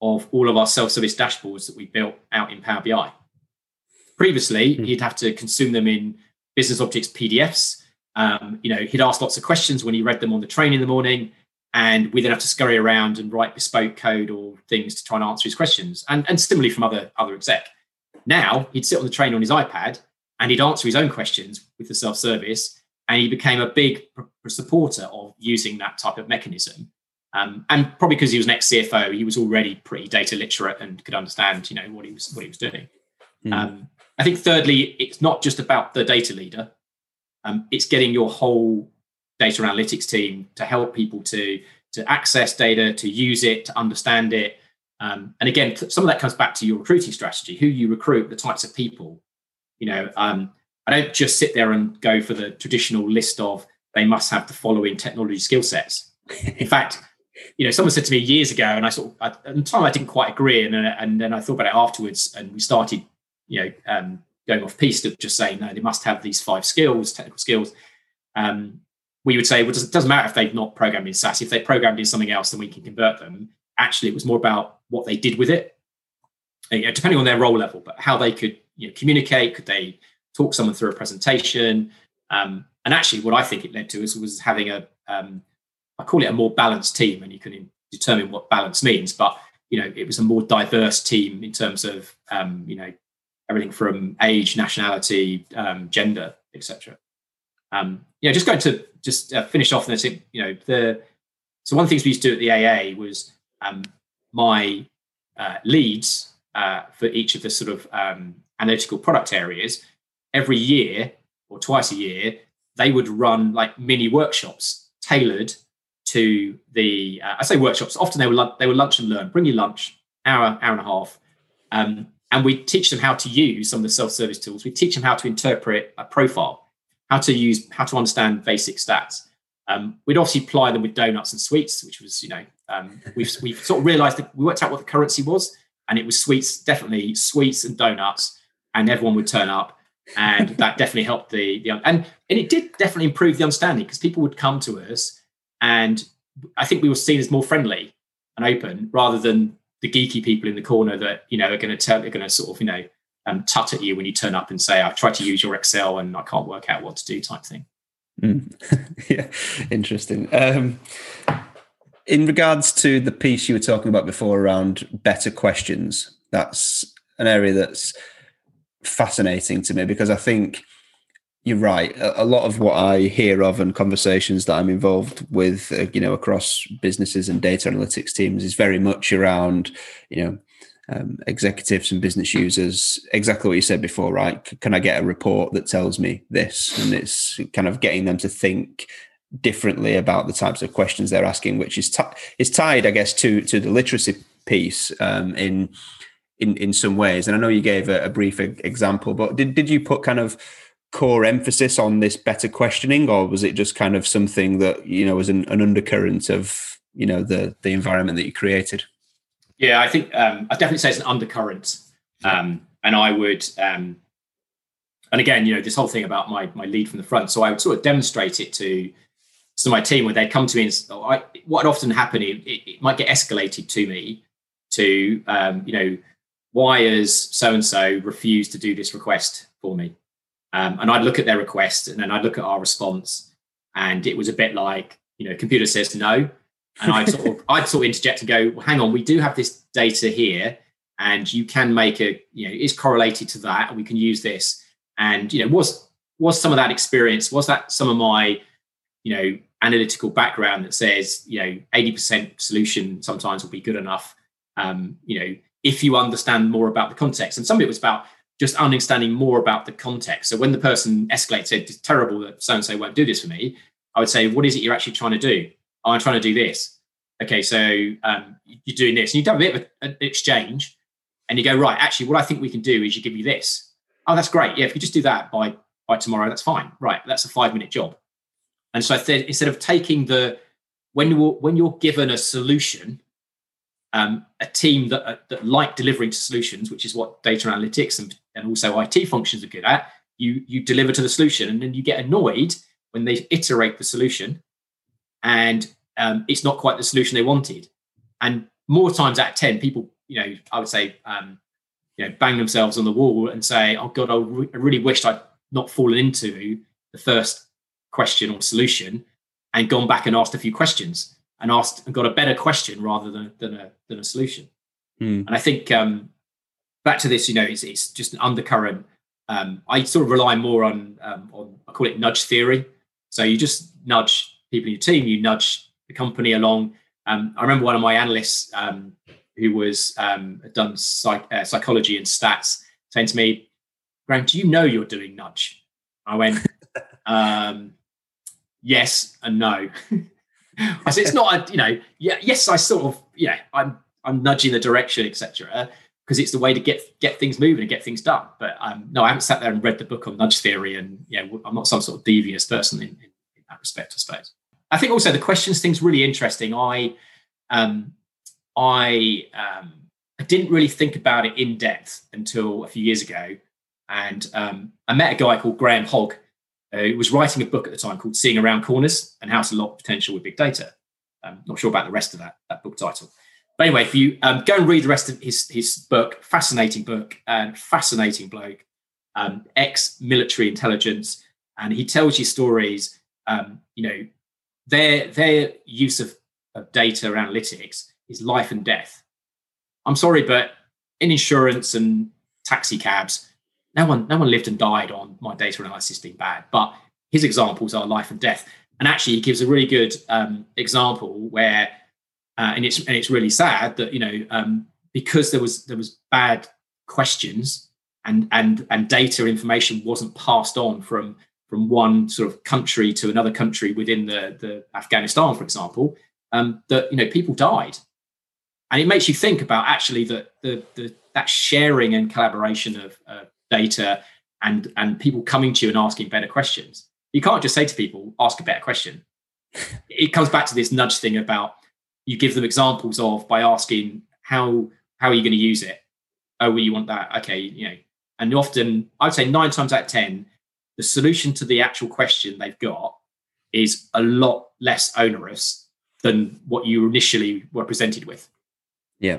of all of our self-service dashboards that we built out in Power BI. Previously, mm-hmm. he'd have to consume them in business objects PDFs. Um, you know, he'd ask lots of questions when he read them on the train in the morning and we then have to scurry around and write bespoke code or things to try and answer his questions. And, and similarly from other other exec. Now he'd sit on the train on his iPad and he'd answer his own questions with the self-service, and he became a big supporter of using that type of mechanism. Um, and probably because he was an ex-CFO, he was already pretty data literate and could understand, you know, what he was what he was doing. Mm. Um, I think thirdly, it's not just about the data leader; um, it's getting your whole data analytics team to help people to to access data, to use it, to understand it. Um, and again, some of that comes back to your recruiting strategy, who you recruit, the types of people. You know, um, I don't just sit there and go for the traditional list of they must have the following technology skill sets. In fact, you know, someone said to me years ago, and I sort of at the time I didn't quite agree, and and then I thought about it afterwards, and we started, you know, um, going off piste of just saying no, they must have these five skills, technical skills. Um, we would say, well, it doesn't matter if they've not programmed in SAS. If they programmed in something else, then we can convert them. Actually, it was more about what they did with it, you know, depending on their role level, but how they could you know, communicate. Could they talk someone through a presentation? Um, and actually, what I think it led to is was having a um, I call it a more balanced team, and you can determine what balance means. But you know, it was a more diverse team in terms of um, you know everything from age, nationality, um, gender, etc. Um, yeah, just going to just uh, finish off say, you know, the so one of the things we used to do at the AA was um, my uh, leads uh, for each of the sort of um, analytical product areas every year or twice a year they would run like mini workshops tailored to the uh, I say workshops. Often they were they were lunch and learn. Bring your lunch, hour hour and a half, um, and we teach them how to use some of the self service tools. We teach them how to interpret a profile, how to use how to understand basic stats. Um, we'd obviously apply them with donuts and sweets, which was you know um, we've we've sort of realised that we worked out what the currency was, and it was sweets, definitely sweets and donuts, and everyone would turn up. and that definitely helped the, the and and it did definitely improve the understanding because people would come to us and I think we were seen as more friendly and open rather than the geeky people in the corner that, you know, are going to tell, are going to sort of, you know, um, tut at you when you turn up and say, I've tried to use your Excel and I can't work out what to do type thing. Mm. yeah, interesting. Um, in regards to the piece you were talking about before around better questions, that's an area that's fascinating to me because I think you're right. A, lot of what I hear of and conversations that I'm involved with, uh, you know, across businesses and data analytics teams is very much around, you know, um, executives and business users. Exactly what you said before, right? Can I get a report that tells me this? And it's kind of getting them to think differently about the types of questions they're asking, which is t- is tied, I guess, to to the literacy piece um, in in in some ways. And I know you gave a, a brief example, but did did you put kind of core emphasis on this better questioning, or was it just kind of something that you know was an, an undercurrent of you know the the environment that you created? Yeah, I think um, I definitely say it's an undercurrent, um, and I would, um, and again, you know, this whole thing about my my lead from the front. So I would sort of demonstrate it to to my team where they'd come to me and oh, I, what often happen, it, it, might get escalated to me to, um, you know, why has so and so refused to do this request for me? Um, and I'd look at their request and then I'd look at our response. And it was a bit like, you know, computer says no. And I'd sort of I'd sort of interject and go, well, hang on, we do have this data here, and you can make a, you know, is correlated to that, and we can use this. And you know, was was some of that experience, was that some of my, you know, analytical background that says, you know, 80% solution sometimes will be good enough. Um, you know, if you understand more about the context. And some of it was about just understanding more about the context. So when the person escalates, said, it's terrible that so and so won't do this for me, I would say, what is it you're actually trying to do? Oh, I'm trying to do this. Okay, so um, you're doing this. And you have a bit of an exchange and you go, right, actually, what I think we can do is you give me this. Oh, that's great. Yeah, if you just do that by by tomorrow, that's fine. Right, that's a five minute job. And so instead of taking the when you're when you're given a solution um, a team that, uh, that like delivering to solutions, which is what data analytics and, and also IT functions are good at, you you deliver to the solution, and then you get annoyed when they iterate the solution, and um, it's not quite the solution they wanted. And more times out of ten, people, you know, I would say, um, you know, bang themselves on the wall and say, "Oh God, I, re- I really wished I'd not fallen into the first question or solution and gone back and asked a few questions." And asked and got a better question rather than than a than a solution. Mm. And I think um, back to this, you know, it's, it's just an undercurrent. Um, I sort of rely more on um, on I call it nudge theory. So you just nudge people in your team, you nudge the company along. Um, I remember one of my analysts um, who was um, done psych, uh, psychology and stats saying to me, "Graham, do you know you're doing nudge?" I went, "Yes and no." Said, it's not a, you know, yeah, yes, I sort of, yeah, I'm I'm nudging the direction, etc. because it's the way to get get things moving and get things done. But um, no, I haven't sat there and read the book on nudge theory, and yeah, I'm not some sort of devious person in, in, in that respect, I suppose. I think also the questions thing's really interesting. I um, I um, I didn't really think about it in depth until a few years ago, and um, I met a guy called Graham Hogg, who was writing a book at the time called "Seeing Around Corners" and how to lock potential with big data. I'm not sure about the rest of that that book title. But anyway, if you um, go and read the rest of his his book, fascinating book and fascinating bloke, um, ex military intelligence, and he tells you stories. Um, you know, their their use of, of data analytics is life and death. I'm sorry, but in insurance and taxi cabs, no one no one lived and died on my data analysis being bad. But his examples are life and death. And actually, he gives a really good um, example where, uh, and it's and it's really sad that you know um, because there was there was bad questions and and and data information wasn't passed on from from one sort of country to another country within the, the Afghanistan, for example, um, that you know people died, and it makes you think about actually that the, the that sharing and collaboration of uh, data and and people coming to you and asking better questions. You can't just say to people, "Ask a better question." it comes back to this nudge thing about you give them examples of by asking how how are you going to use it. Oh, well, you want that? Okay, you know. And often, I'd say nine times out of ten, the solution to the actual question they've got is a lot less onerous than what you initially were presented with. Yeah.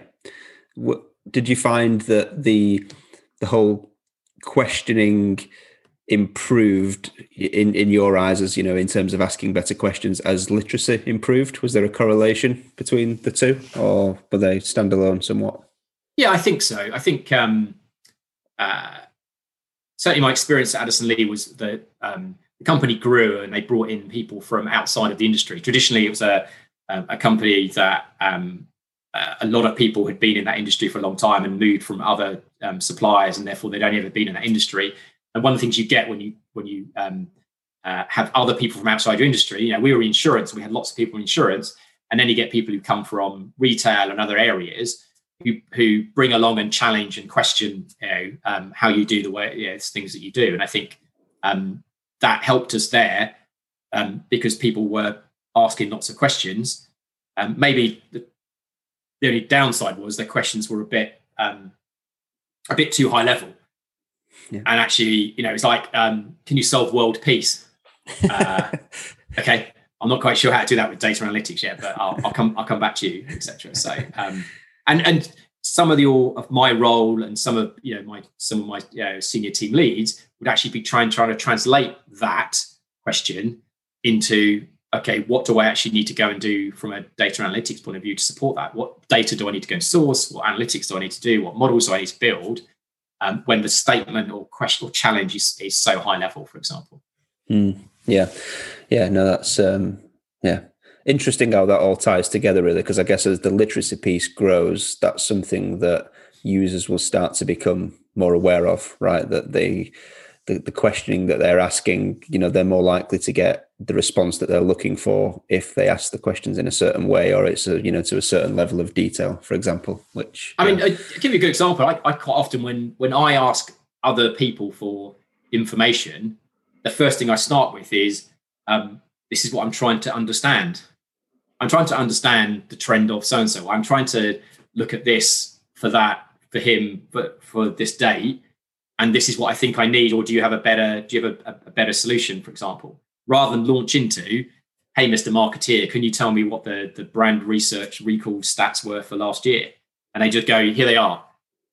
What, did you find that the the whole questioning improved in in your eyes as you know in terms of asking better questions as literacy improved? Was there a correlation between the two or were they standalone somewhat? Yeah i think so. I think um uh certainly my experience at Addison Lee was that um, the company grew and they brought in people from outside of the industry. Traditionally, it was a a company that um, a lot of people had been in that industry for a long time and moved from other um, suppliers, and therefore they'd only ever been in that industry. And one of the things you get when you when you um, uh, have other people from outside your industry, you know, we were insurance, we had lots of people in insurance, and then you get people who come from retail and other areas who, who bring along and challenge and question you know um, how you do the way you know, things that you do and i think um, that helped us there um, because people were asking lots of questions um, maybe the, the, only downside was their questions were a bit um, a bit too high level. Yeah. and actually you know it's like um, can you solve world peace? Uh, okay i'm not quite sure how to do that with data analytics yet but i'll, I'll come i'll come back to you etc so and and some of the of my role and some of you know my some of my you know, senior team leads would actually be trying trying to translate that question into okay what do i actually need to go and do from a data analytics point of view to support that? What data do i need to go and source? What analytics do i need to do? What models do i need to build um, when the statement or question or challenge is, is so high level for example? Mm, yeah. Yeah no that's um yeah. Interesting how that all ties together, really, because I guess as the literacy piece grows, that's something that users will start to become more aware of, right? That they, the, the questioning that they're asking, you know, they're more likely to get the response that they're looking for if they ask the questions in a certain way or it's a, you know to a certain level of detail for example which i mean I'll give you a good example. I, I quite often when when i ask other people for information the first thing i start with is um, this is what i'm trying to understand. I'm trying to understand the trend of so and so. I'm trying to look at this for that for him, but for this date, and this is what I think I need. Or do you have a better do you have a, a better solution, for example, rather than launch into, hey, Mr. Marketeer, can you tell me what the the brand research recall stats were for last year? And they just go, here they are.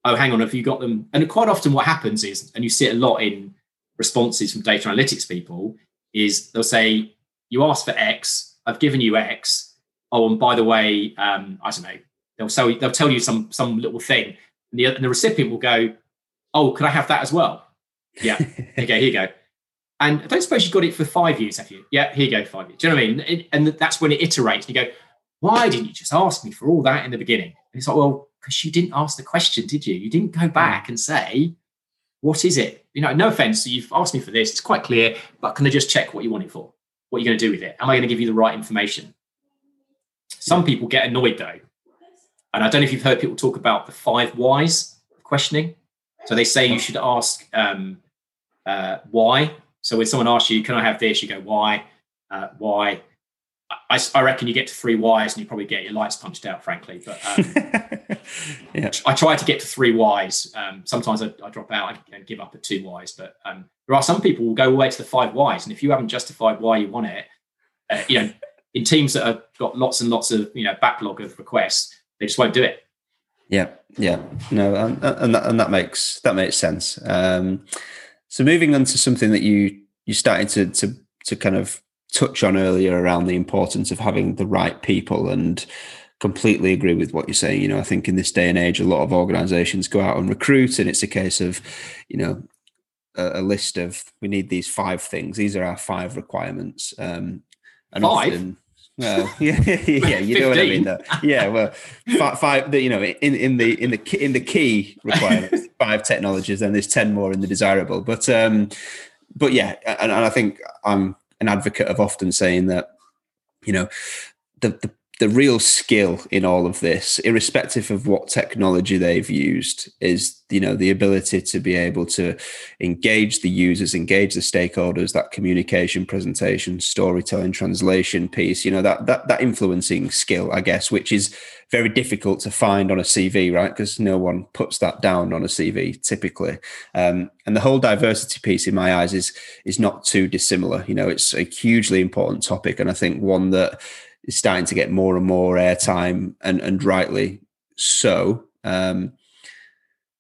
Oh, hang on, have you got them? And quite often, what happens is, and you see it a lot in responses from data analytics people, is they'll say, you asked for X, I've given you X oh, and by the way, um, I don't know, they'll you, they'll tell you some some little thing, and the, and the recipient will go, oh, could I have that as well? Yeah, okay, here you go. And I don't suppose you got it for five years, have you? Yeah, here you go, five years. Do you know what I mean? It, and that's when it iterates. And you go, why didn't you just ask me for all that in the beginning? And it's like, well, because you didn't ask the question, did you? You didn't go mm. back and say, what is it? You know, no offense, so you've asked me for this. It's quite clear, but can I just check what you want it for? What are you going to do with it? Am I going to give you the right information? Some people get annoyed though. And I don't know if you've heard people talk about the five whys. of questioning. So they say you should ask um, uh, why. So when someone asks you, "Can I have this?" you go, "Why? Uh, why?" I, I, reckon you get to three whys and you probably get your lights punched out, frankly. But um, yeah. I try to get to three whys. Um, sometimes I, I, drop out and give up at two whys. But um, there are some people who will go all the way to the five whys, and if you haven't justified why you want it, uh, you know, in teams that have got lots and lots of you know backlog of requests, they just won't do it. Yeah, yeah, no, and, and that and that makes that makes sense. Um, so moving on to something that you you started to to to kind of touch on earlier around the importance of having the right people and completely agree with what you're saying. You know, I think in this day and age, a lot of organizations go out and recruit, and it's a case of, you know, a, a list of we need these five things. These are our five requirements. Um, and five. Often, well, yeah, yeah, you know what I mean. Though. Yeah, well, five, five you know, in, in the in the in the key requirements, five technologies, and there's ten more in the desirable. But um, but yeah, and, and I think I'm an advocate of often saying that, you know, the the the real skill in all of this, irrespective of what technology they've used, is you know the ability to be able to engage the users, engage the stakeholders, that communication, presentation, storytelling, translation piece. You know that that that influencing skill, I guess, which is very difficult to find on a CV, right? Because no one puts that down on a CV typically. Um, and the whole diversity piece, in my eyes, is is not too dissimilar. You know, it's a hugely important topic, and I think one that is starting to get more and more airtime, and and rightly so. Um,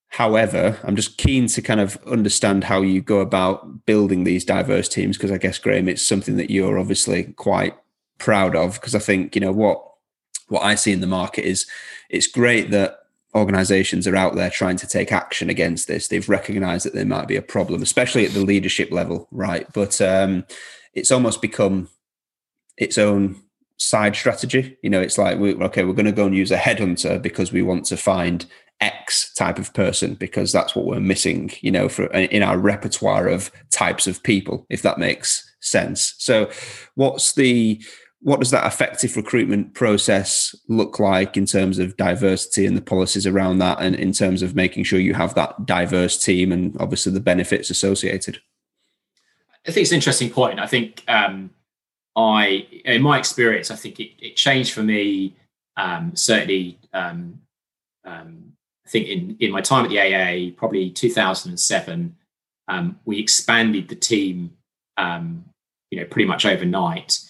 however, I'm just keen to kind of understand how you go about building these diverse teams because I guess Graham, it's something that you're obviously quite proud of because I think you know what what I see in the market is it's great that organizations are out there trying to take action against this. They've recognized that there might be a problem, especially at the leadership level, right? But um, it's almost become its own side strategy. You know, it's like, we, okay, we're going to go and use a headhunter because we want to find X type of person because that's what we're missing, you know, for in our repertoire of types of people, if that makes sense. So, what's the what does that effective recruitment process look like in terms of diversity and the policies around that, and in terms of making sure you have that diverse team and obviously the benefits associated? I think it's an interesting point. I think um, I, in my experience, I think it, it changed for me. Um, certainly, um, um, I think in in my time at the AA, probably 2007, um, we expanded the team, um, you know, pretty much overnight,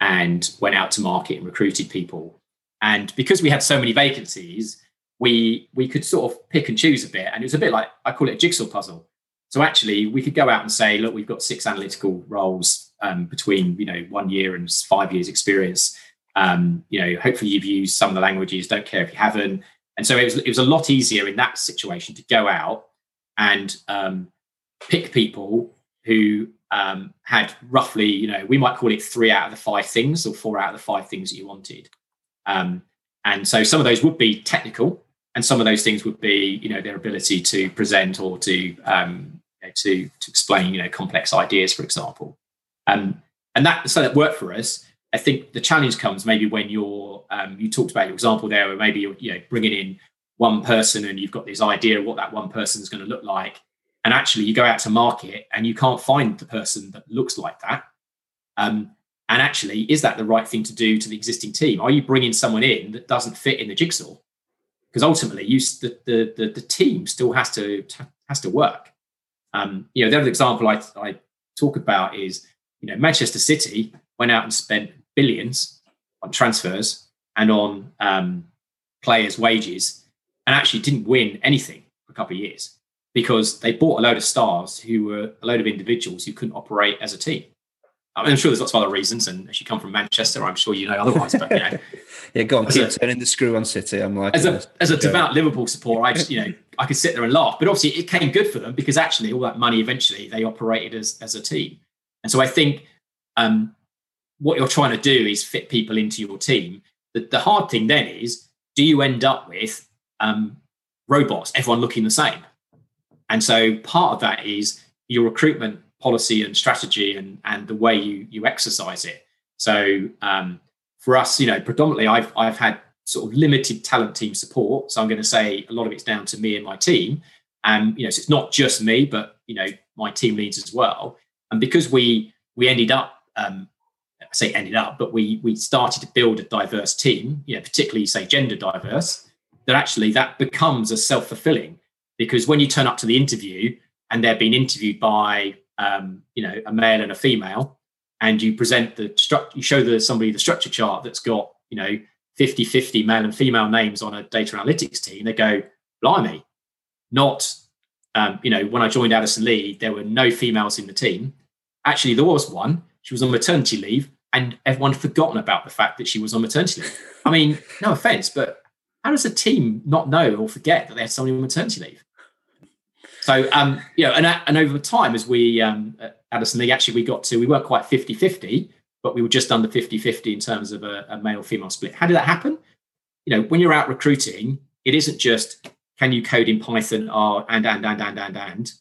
and went out to market and recruited people. And because we had so many vacancies, we we could sort of pick and choose a bit, and it was a bit like I call it a jigsaw puzzle. So actually, we could go out and say, look, we've got six analytical roles um, between you know one year and five years experience. Um, you know, hopefully you've used some of the languages. Don't care if you haven't. And so it was it was a lot easier in that situation to go out and um, pick people who um, had roughly, you know, we might call it three out of the five things or four out of the five things that you wanted. Um, and so some of those would be technical, and some of those things would be, you know, their ability to present or to um, to to explain, you know, complex ideas, for example. Um, and that so that worked for us. I think the challenge comes maybe when you're um, you talked about your example there, where maybe you're you know bringing in one person and you've got this idea of what that one person is going to look like, and actually you go out to market and you can't find the person that looks like that. Um, and actually is that the right thing to do to the existing team? Are you bringing someone in that doesn't fit in the jigsaw? Because ultimately you the, the, the, the team still has to has to work. Um, you know the other example I, I talk about is you know manchester city went out and spent billions on transfers and on um, players wages and actually didn't win anything for a couple of years because they bought a load of stars who were a load of individuals who couldn't operate as a team. I mean, I'm sure there's lots of other reasons, and as you come from Manchester, I'm sure you know otherwise. But you know, yeah, go on, keep a, turning the screw on City. I'm like, as a as a devout Liverpool supporter, I just you know I could sit there and laugh, but obviously it came good for them because actually all that money eventually they operated as as a team, and so I think um, what you're trying to do is fit people into your team. The, the hard thing then is, do you end up with um, robots, everyone looking the same? And so part of that is your recruitment policy and strategy and, and the way you, you exercise it. So um, for us, you know, predominantly I've, I've had sort of limited talent team support. So I'm going to say a lot of it's down to me and my team. And you know, so it's not just me, but you know, my team leads as well. And because we we ended up, um, I say ended up, but we we started to build a diverse team, you know, particularly say gender diverse, that actually that becomes a self fulfilling because when you turn up to the interview and they're being interviewed by um, you know a male and a female, and you present the structure, you show the somebody the structure chart that's got you know 50 50 male and female names on a data analytics team, they go, blimey, not, um, you know, when I joined Addison Lee, there were no females in the team. Actually, there was one. She was on maternity leave, and everyone had forgotten about the fact that she was on maternity leave. I mean, no offense, but how does a team not know or forget that they had somebody on maternity leave? So, um, you know, and, and over time, as we, um, at Addison Lee, actually, we got to, we weren't quite 50 50, but we were just under 50 50 in terms of a, a male female split. How did that happen? You know, when you're out recruiting, it isn't just can you code in Python or and and and and and and.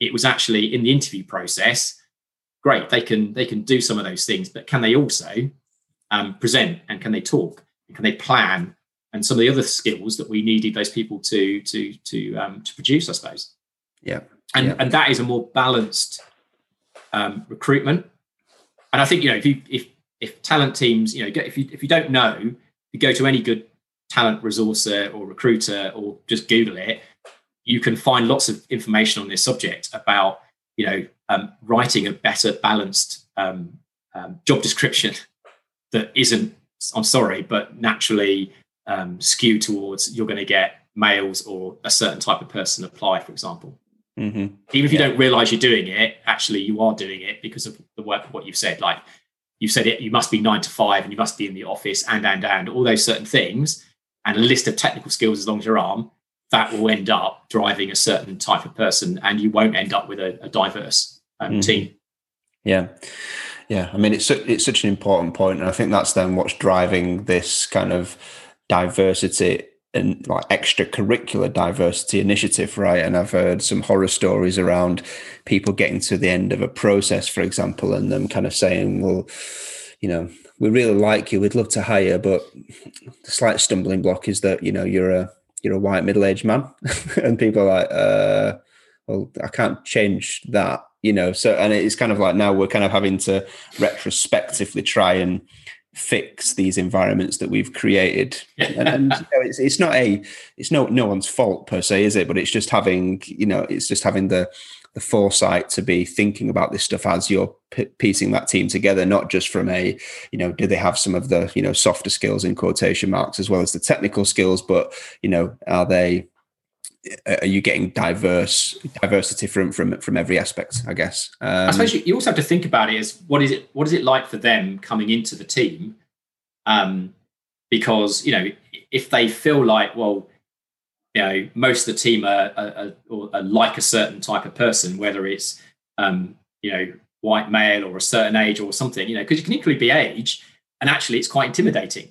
It was actually in the interview process. Great, they can they can do some of those things, but can they also um, present and can they talk and can they plan and some of the other skills that we needed those people to to to um, to produce, I suppose. Yeah, and yeah. and that is a more balanced um, recruitment and I think you know if you if if talent teams you know if you if you don't know, you go to any good talent resourcer or recruiter or just Google it, you can find lots of information on this subject about you know um, writing a better balanced um, um, job description that isn't I'm sorry, but naturally um, skewed towards you're going to get males or a certain type of person apply, for example. Mm-hmm. Even if you yeah. don't realize you're doing it, actually you are doing it because of the work of what you've said. Like you've said it, you must be nine to five and you must be in the office and and and all those certain things, and a list of technical skills as long as your arm, that will end up driving a certain type of person, and you won't end up with a, a diverse um, mm-hmm. team. Yeah. Yeah, I mean it's it's such an important point, and I think that's then what's driving this kind of diversity and like extracurricular diversity initiative, right? And I've heard some horror stories around people getting to the end of a process, for example, and them kind of saying, "Well, you know, we really like you, we'd love to hire, but the slight stumbling block is that you know you're a you're a white middle aged man," and people are like, uh, "Well, I can't change that." You know, so and it's kind of like now we're kind of having to retrospectively try and fix these environments that we've created. And, and you know, it's, it's not a it's no no one's fault per se is it? But it's just having you know it's just having the the foresight to be thinking about this stuff as you're p- piecing that team together not just from a you know do they have some of the you know softer skills in quotation marks as well as the technical skills but you know are they are you getting diverse diversity from from from every aspect i guess? Um, i suppose you, also have to think about it as what is it what is it like for them coming into the team? Um because you know if they feel like well you know most of the team are, are, are, like a certain type of person whether it's um you know white male or a certain age or something you know because you can equally be age and actually it's quite intimidating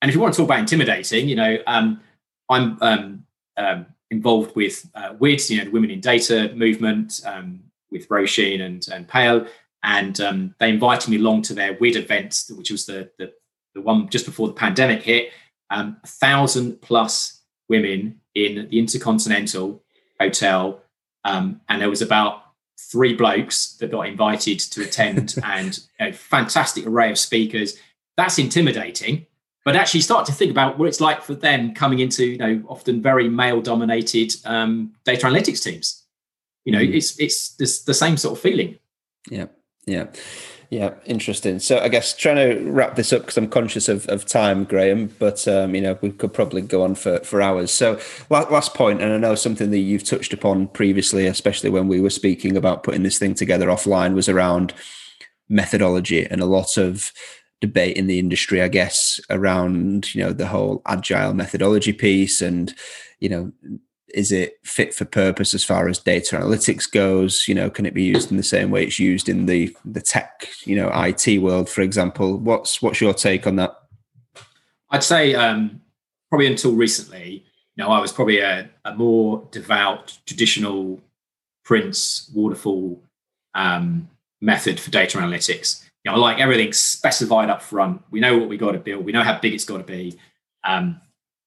and if you want to talk about intimidating you know um i'm um um, involved with uh, WIDS, you know, the Women in Data movement um, with Roisin and, and Pale. And um, they invited me along to their WID events, which was the, the, the one just before the pandemic hit. Um, a thousand plus women in the Intercontinental Hotel. Um, and there was about three blokes that got invited to attend and a fantastic array of speakers. That's intimidating but actually start to think about what it's like for them coming into you know often very male dominated um, data analytics teams you know mm. it's it's this, the same sort of feeling yeah yeah yeah interesting. So i guess trying to wrap this up because i'm conscious of, of time graham but um, you know we could probably go on for, for hours. So last point and i know something that you've touched upon previously especially when we were speaking about putting this thing together offline was around methodology and a lot of debate in the industry, I guess, around you know the whole agile methodology piece, and you know, is it fit for purpose as far as data analytics goes? You know, can it be used in the same way it's used in the the tech, you know, IT world, for example? What's what's your take on that? I'd say um, probably until recently, you know, I was probably a, a more devout traditional Prince waterfall um, method for data analytics you know, like everything's specified up front. We know what we got to build. We know how big it's got to be. Um,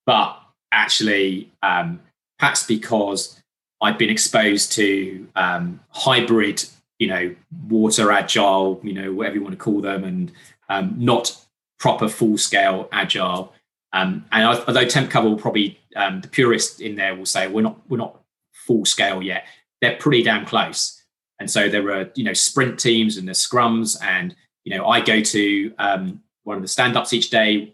but actually, um, perhaps because I've been exposed to um, hybrid, you know, water agile, you know, whatever you want to call them, and um, not proper full scale agile. Um, and although temp cover will probably um, the purist in there will say we're not we're not full scale yet. They're pretty damn close. And so there are you know sprint teams and the scrums, and you know I go to um, one of the stand ups each day.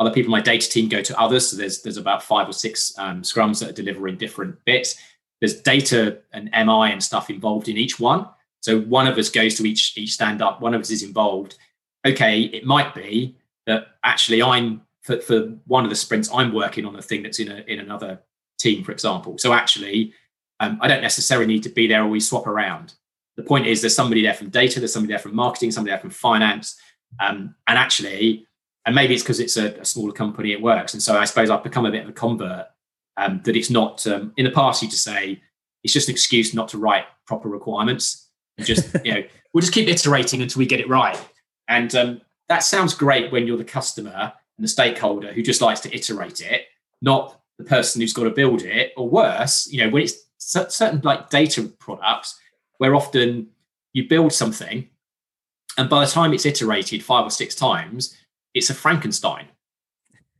Other people in my data team go to others. So there's there's about five or six um, scrums that are delivering different bits. There's data and MI and stuff involved in each one. So one of us goes to each each stand up. One of us is involved. Okay, it might be that actually I'm for, for one of the sprints I'm working on a thing that's in a in another team, for example. So actually, um, I don't necessarily need to be there or we swap around. The point is there's somebody there from data, there's somebody there from marketing, somebody there from finance, um, and actually and maybe it's because it's a, a, smaller company it works. And so i suppose i've become a bit of a convert um, that it's not um, in the past you to say it's just an excuse not to write proper requirements and just you know we'll just keep iterating until we get it right. And um, that sounds great when you're the customer and the stakeholder who just likes to iterate it not the person who's got to build it. Or worse you know when it's certain like data products where often you build something and by the time it's iterated five or six times it's a Frankenstein.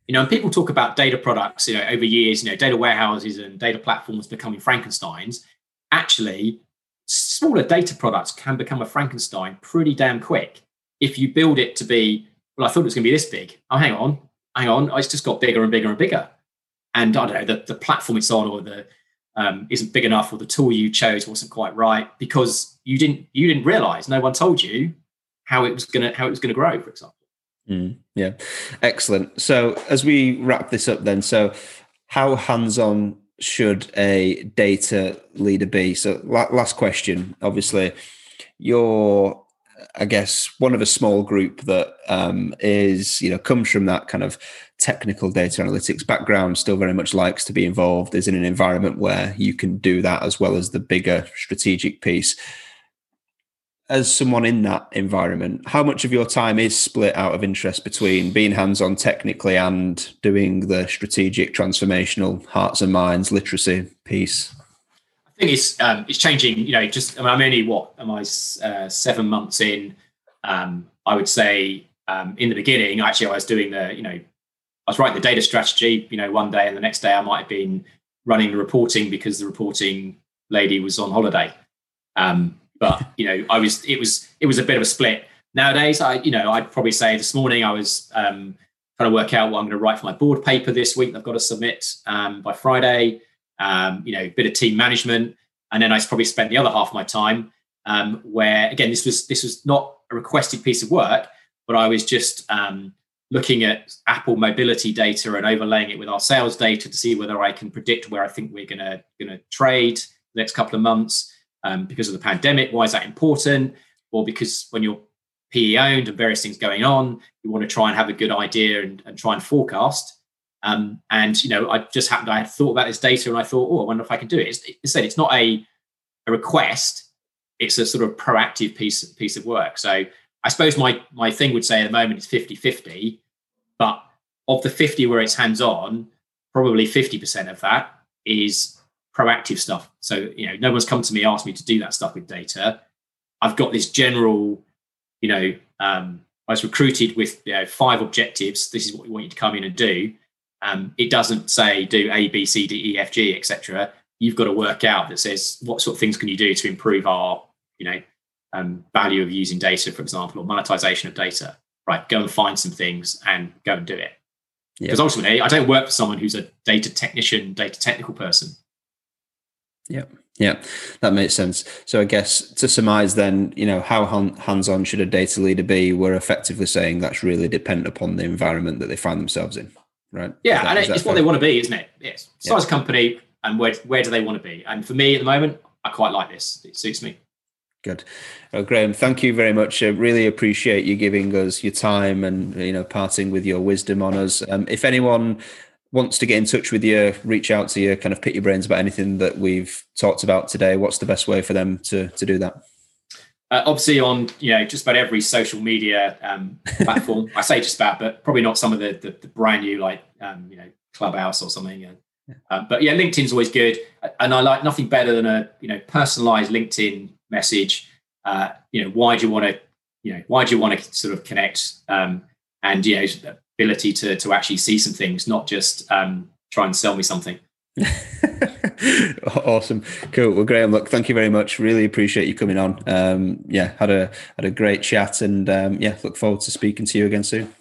You know, and people talk about data products, you know, over years, you know, data warehouses and data platforms becoming Frankensteins. Actually, smaller data products can become a Frankenstein pretty damn quick if you build it to be, well, I thought it was going to be this big. Oh, hang on, hang on, it's just got bigger and bigger and bigger. And I don't know, the, the platform it's on or the um, isn't big enough or the tool you chose wasn't quite right because you didn't you didn't realize, no one told you how it was gonna how it was gonna grow, for example. Mm, yeah, excellent. So as we wrap this up, then, so how hands-on should a data leader be? So last question. Obviously, you're, I guess, one of a small group that um, is, you know, comes from that kind of technical data analytics background. Still very much likes to be involved. Is in an environment where you can do that as well as the bigger strategic piece as someone in that environment, how much of your time is split out of interest between being hands on technically and doing the strategic, transformational, hearts and minds literacy piece? I think it's um, it's changing. You know, just I I'm only what am I uh, seven months in? Um, I would say um, in the beginning, actually, I was doing the you know, I was writing the data strategy. You know, one day and the next day I might have been running the reporting because the reporting lady was on holiday. Um, but you know, I was it was it was a bit of a split. Nowadays, I you know I'd probably say this morning I was um, trying to work out what I'm going to write for my board paper this week. I've got to submit um, by Friday. Um, you know, bit of team management, and then I probably spent the other half of my time um, where again this was this was not a requested piece of work, but I was just um, looking at Apple mobility data and overlaying it with our sales data to see whether I can predict where I think we're going to going to trade the next couple of months um, because of the pandemic. Why is that important? Or because when you're PE owned and various things going on, you want to try and have a good idea and, and try and forecast. Um, and you know, I just happened. I had thought about this data, and I thought, oh, I wonder if I can do it. It's, it said it's not a, a request; it's a sort of proactive piece piece of work. So I suppose my my thing would say at the moment it's 50-50, but of the 50 where it's hands on, probably 50% of that is proactive stuff. So, you know, no one's come to me, asked me to do that stuff with data. I've got this general, you know, um, I was recruited with you know, five objectives. This is what we want you to come in and do. Um, it doesn't say do A, B, C, D, E, F, G, etc. You've got to work out that says what sort of things can you do to improve our, you know, um, value of using data, for example, or monetization of data. Right, go and find some things and go and do it. Because ultimately, I don't work for someone who's a data technician, data technical person. Yeah. Yeah, that makes sense. So I guess to surmise then, you know, how hands-on should a data leader be? We're effectively saying that's really dependent upon the environment that they find themselves in, right? Yeah, that, and it's fair? what they want to be, isn't it? Yes. Size yeah. company and where where do they want to be? And for me at the moment, I quite like this. It suits me. Good. Well, Graham, thank you very much. I really appreciate you giving us your time and you know parting with your wisdom on us. Um, if anyone wants to get in touch with you, reach out to you, kind of pick your brains about anything that we've talked about today, what's the best way for them to, to do that? Uh, obviously, on you know just about every social media um, platform. I say just about, but probably not some of the the, the brand new like um, you know Clubhouse or something. Um, but yeah, LinkedIn's always good, and I like nothing better than a you know personalized LinkedIn message. Uh, you know, why do you want to you know why do you want to sort of connect um, and you know ability to to actually see some things, not just um, try and sell me something. awesome, cool. Well, Graham, look, thank you very much. Really appreciate you coming on. Um, yeah, had a had a great chat, and um, yeah, look forward to speaking to you again soon.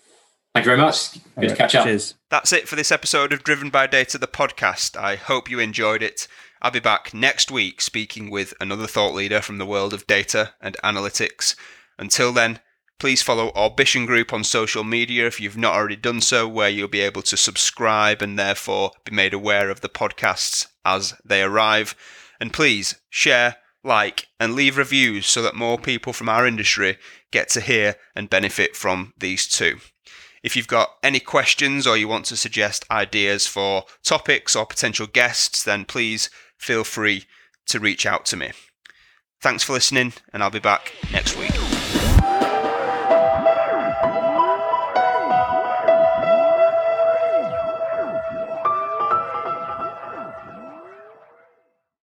Thank you very much. Good right, to catch up. Cheers. That's it for this episode of Driven by Data, the podcast. I hope you enjoyed it. I'll be back next week speaking with another thought leader from the world of data and analytics. Until then, please follow Orbition Group on social media if you've not already done so, where you'll be able to subscribe and therefore be made aware of the podcasts as they arrive. And please share, like, and leave reviews so that more people from our industry get to hear and benefit from these too. If you've got any questions or you want to suggest ideas for topics or potential guests, then please feel free to reach out to me. Thanks for listening, and I'll be back next week.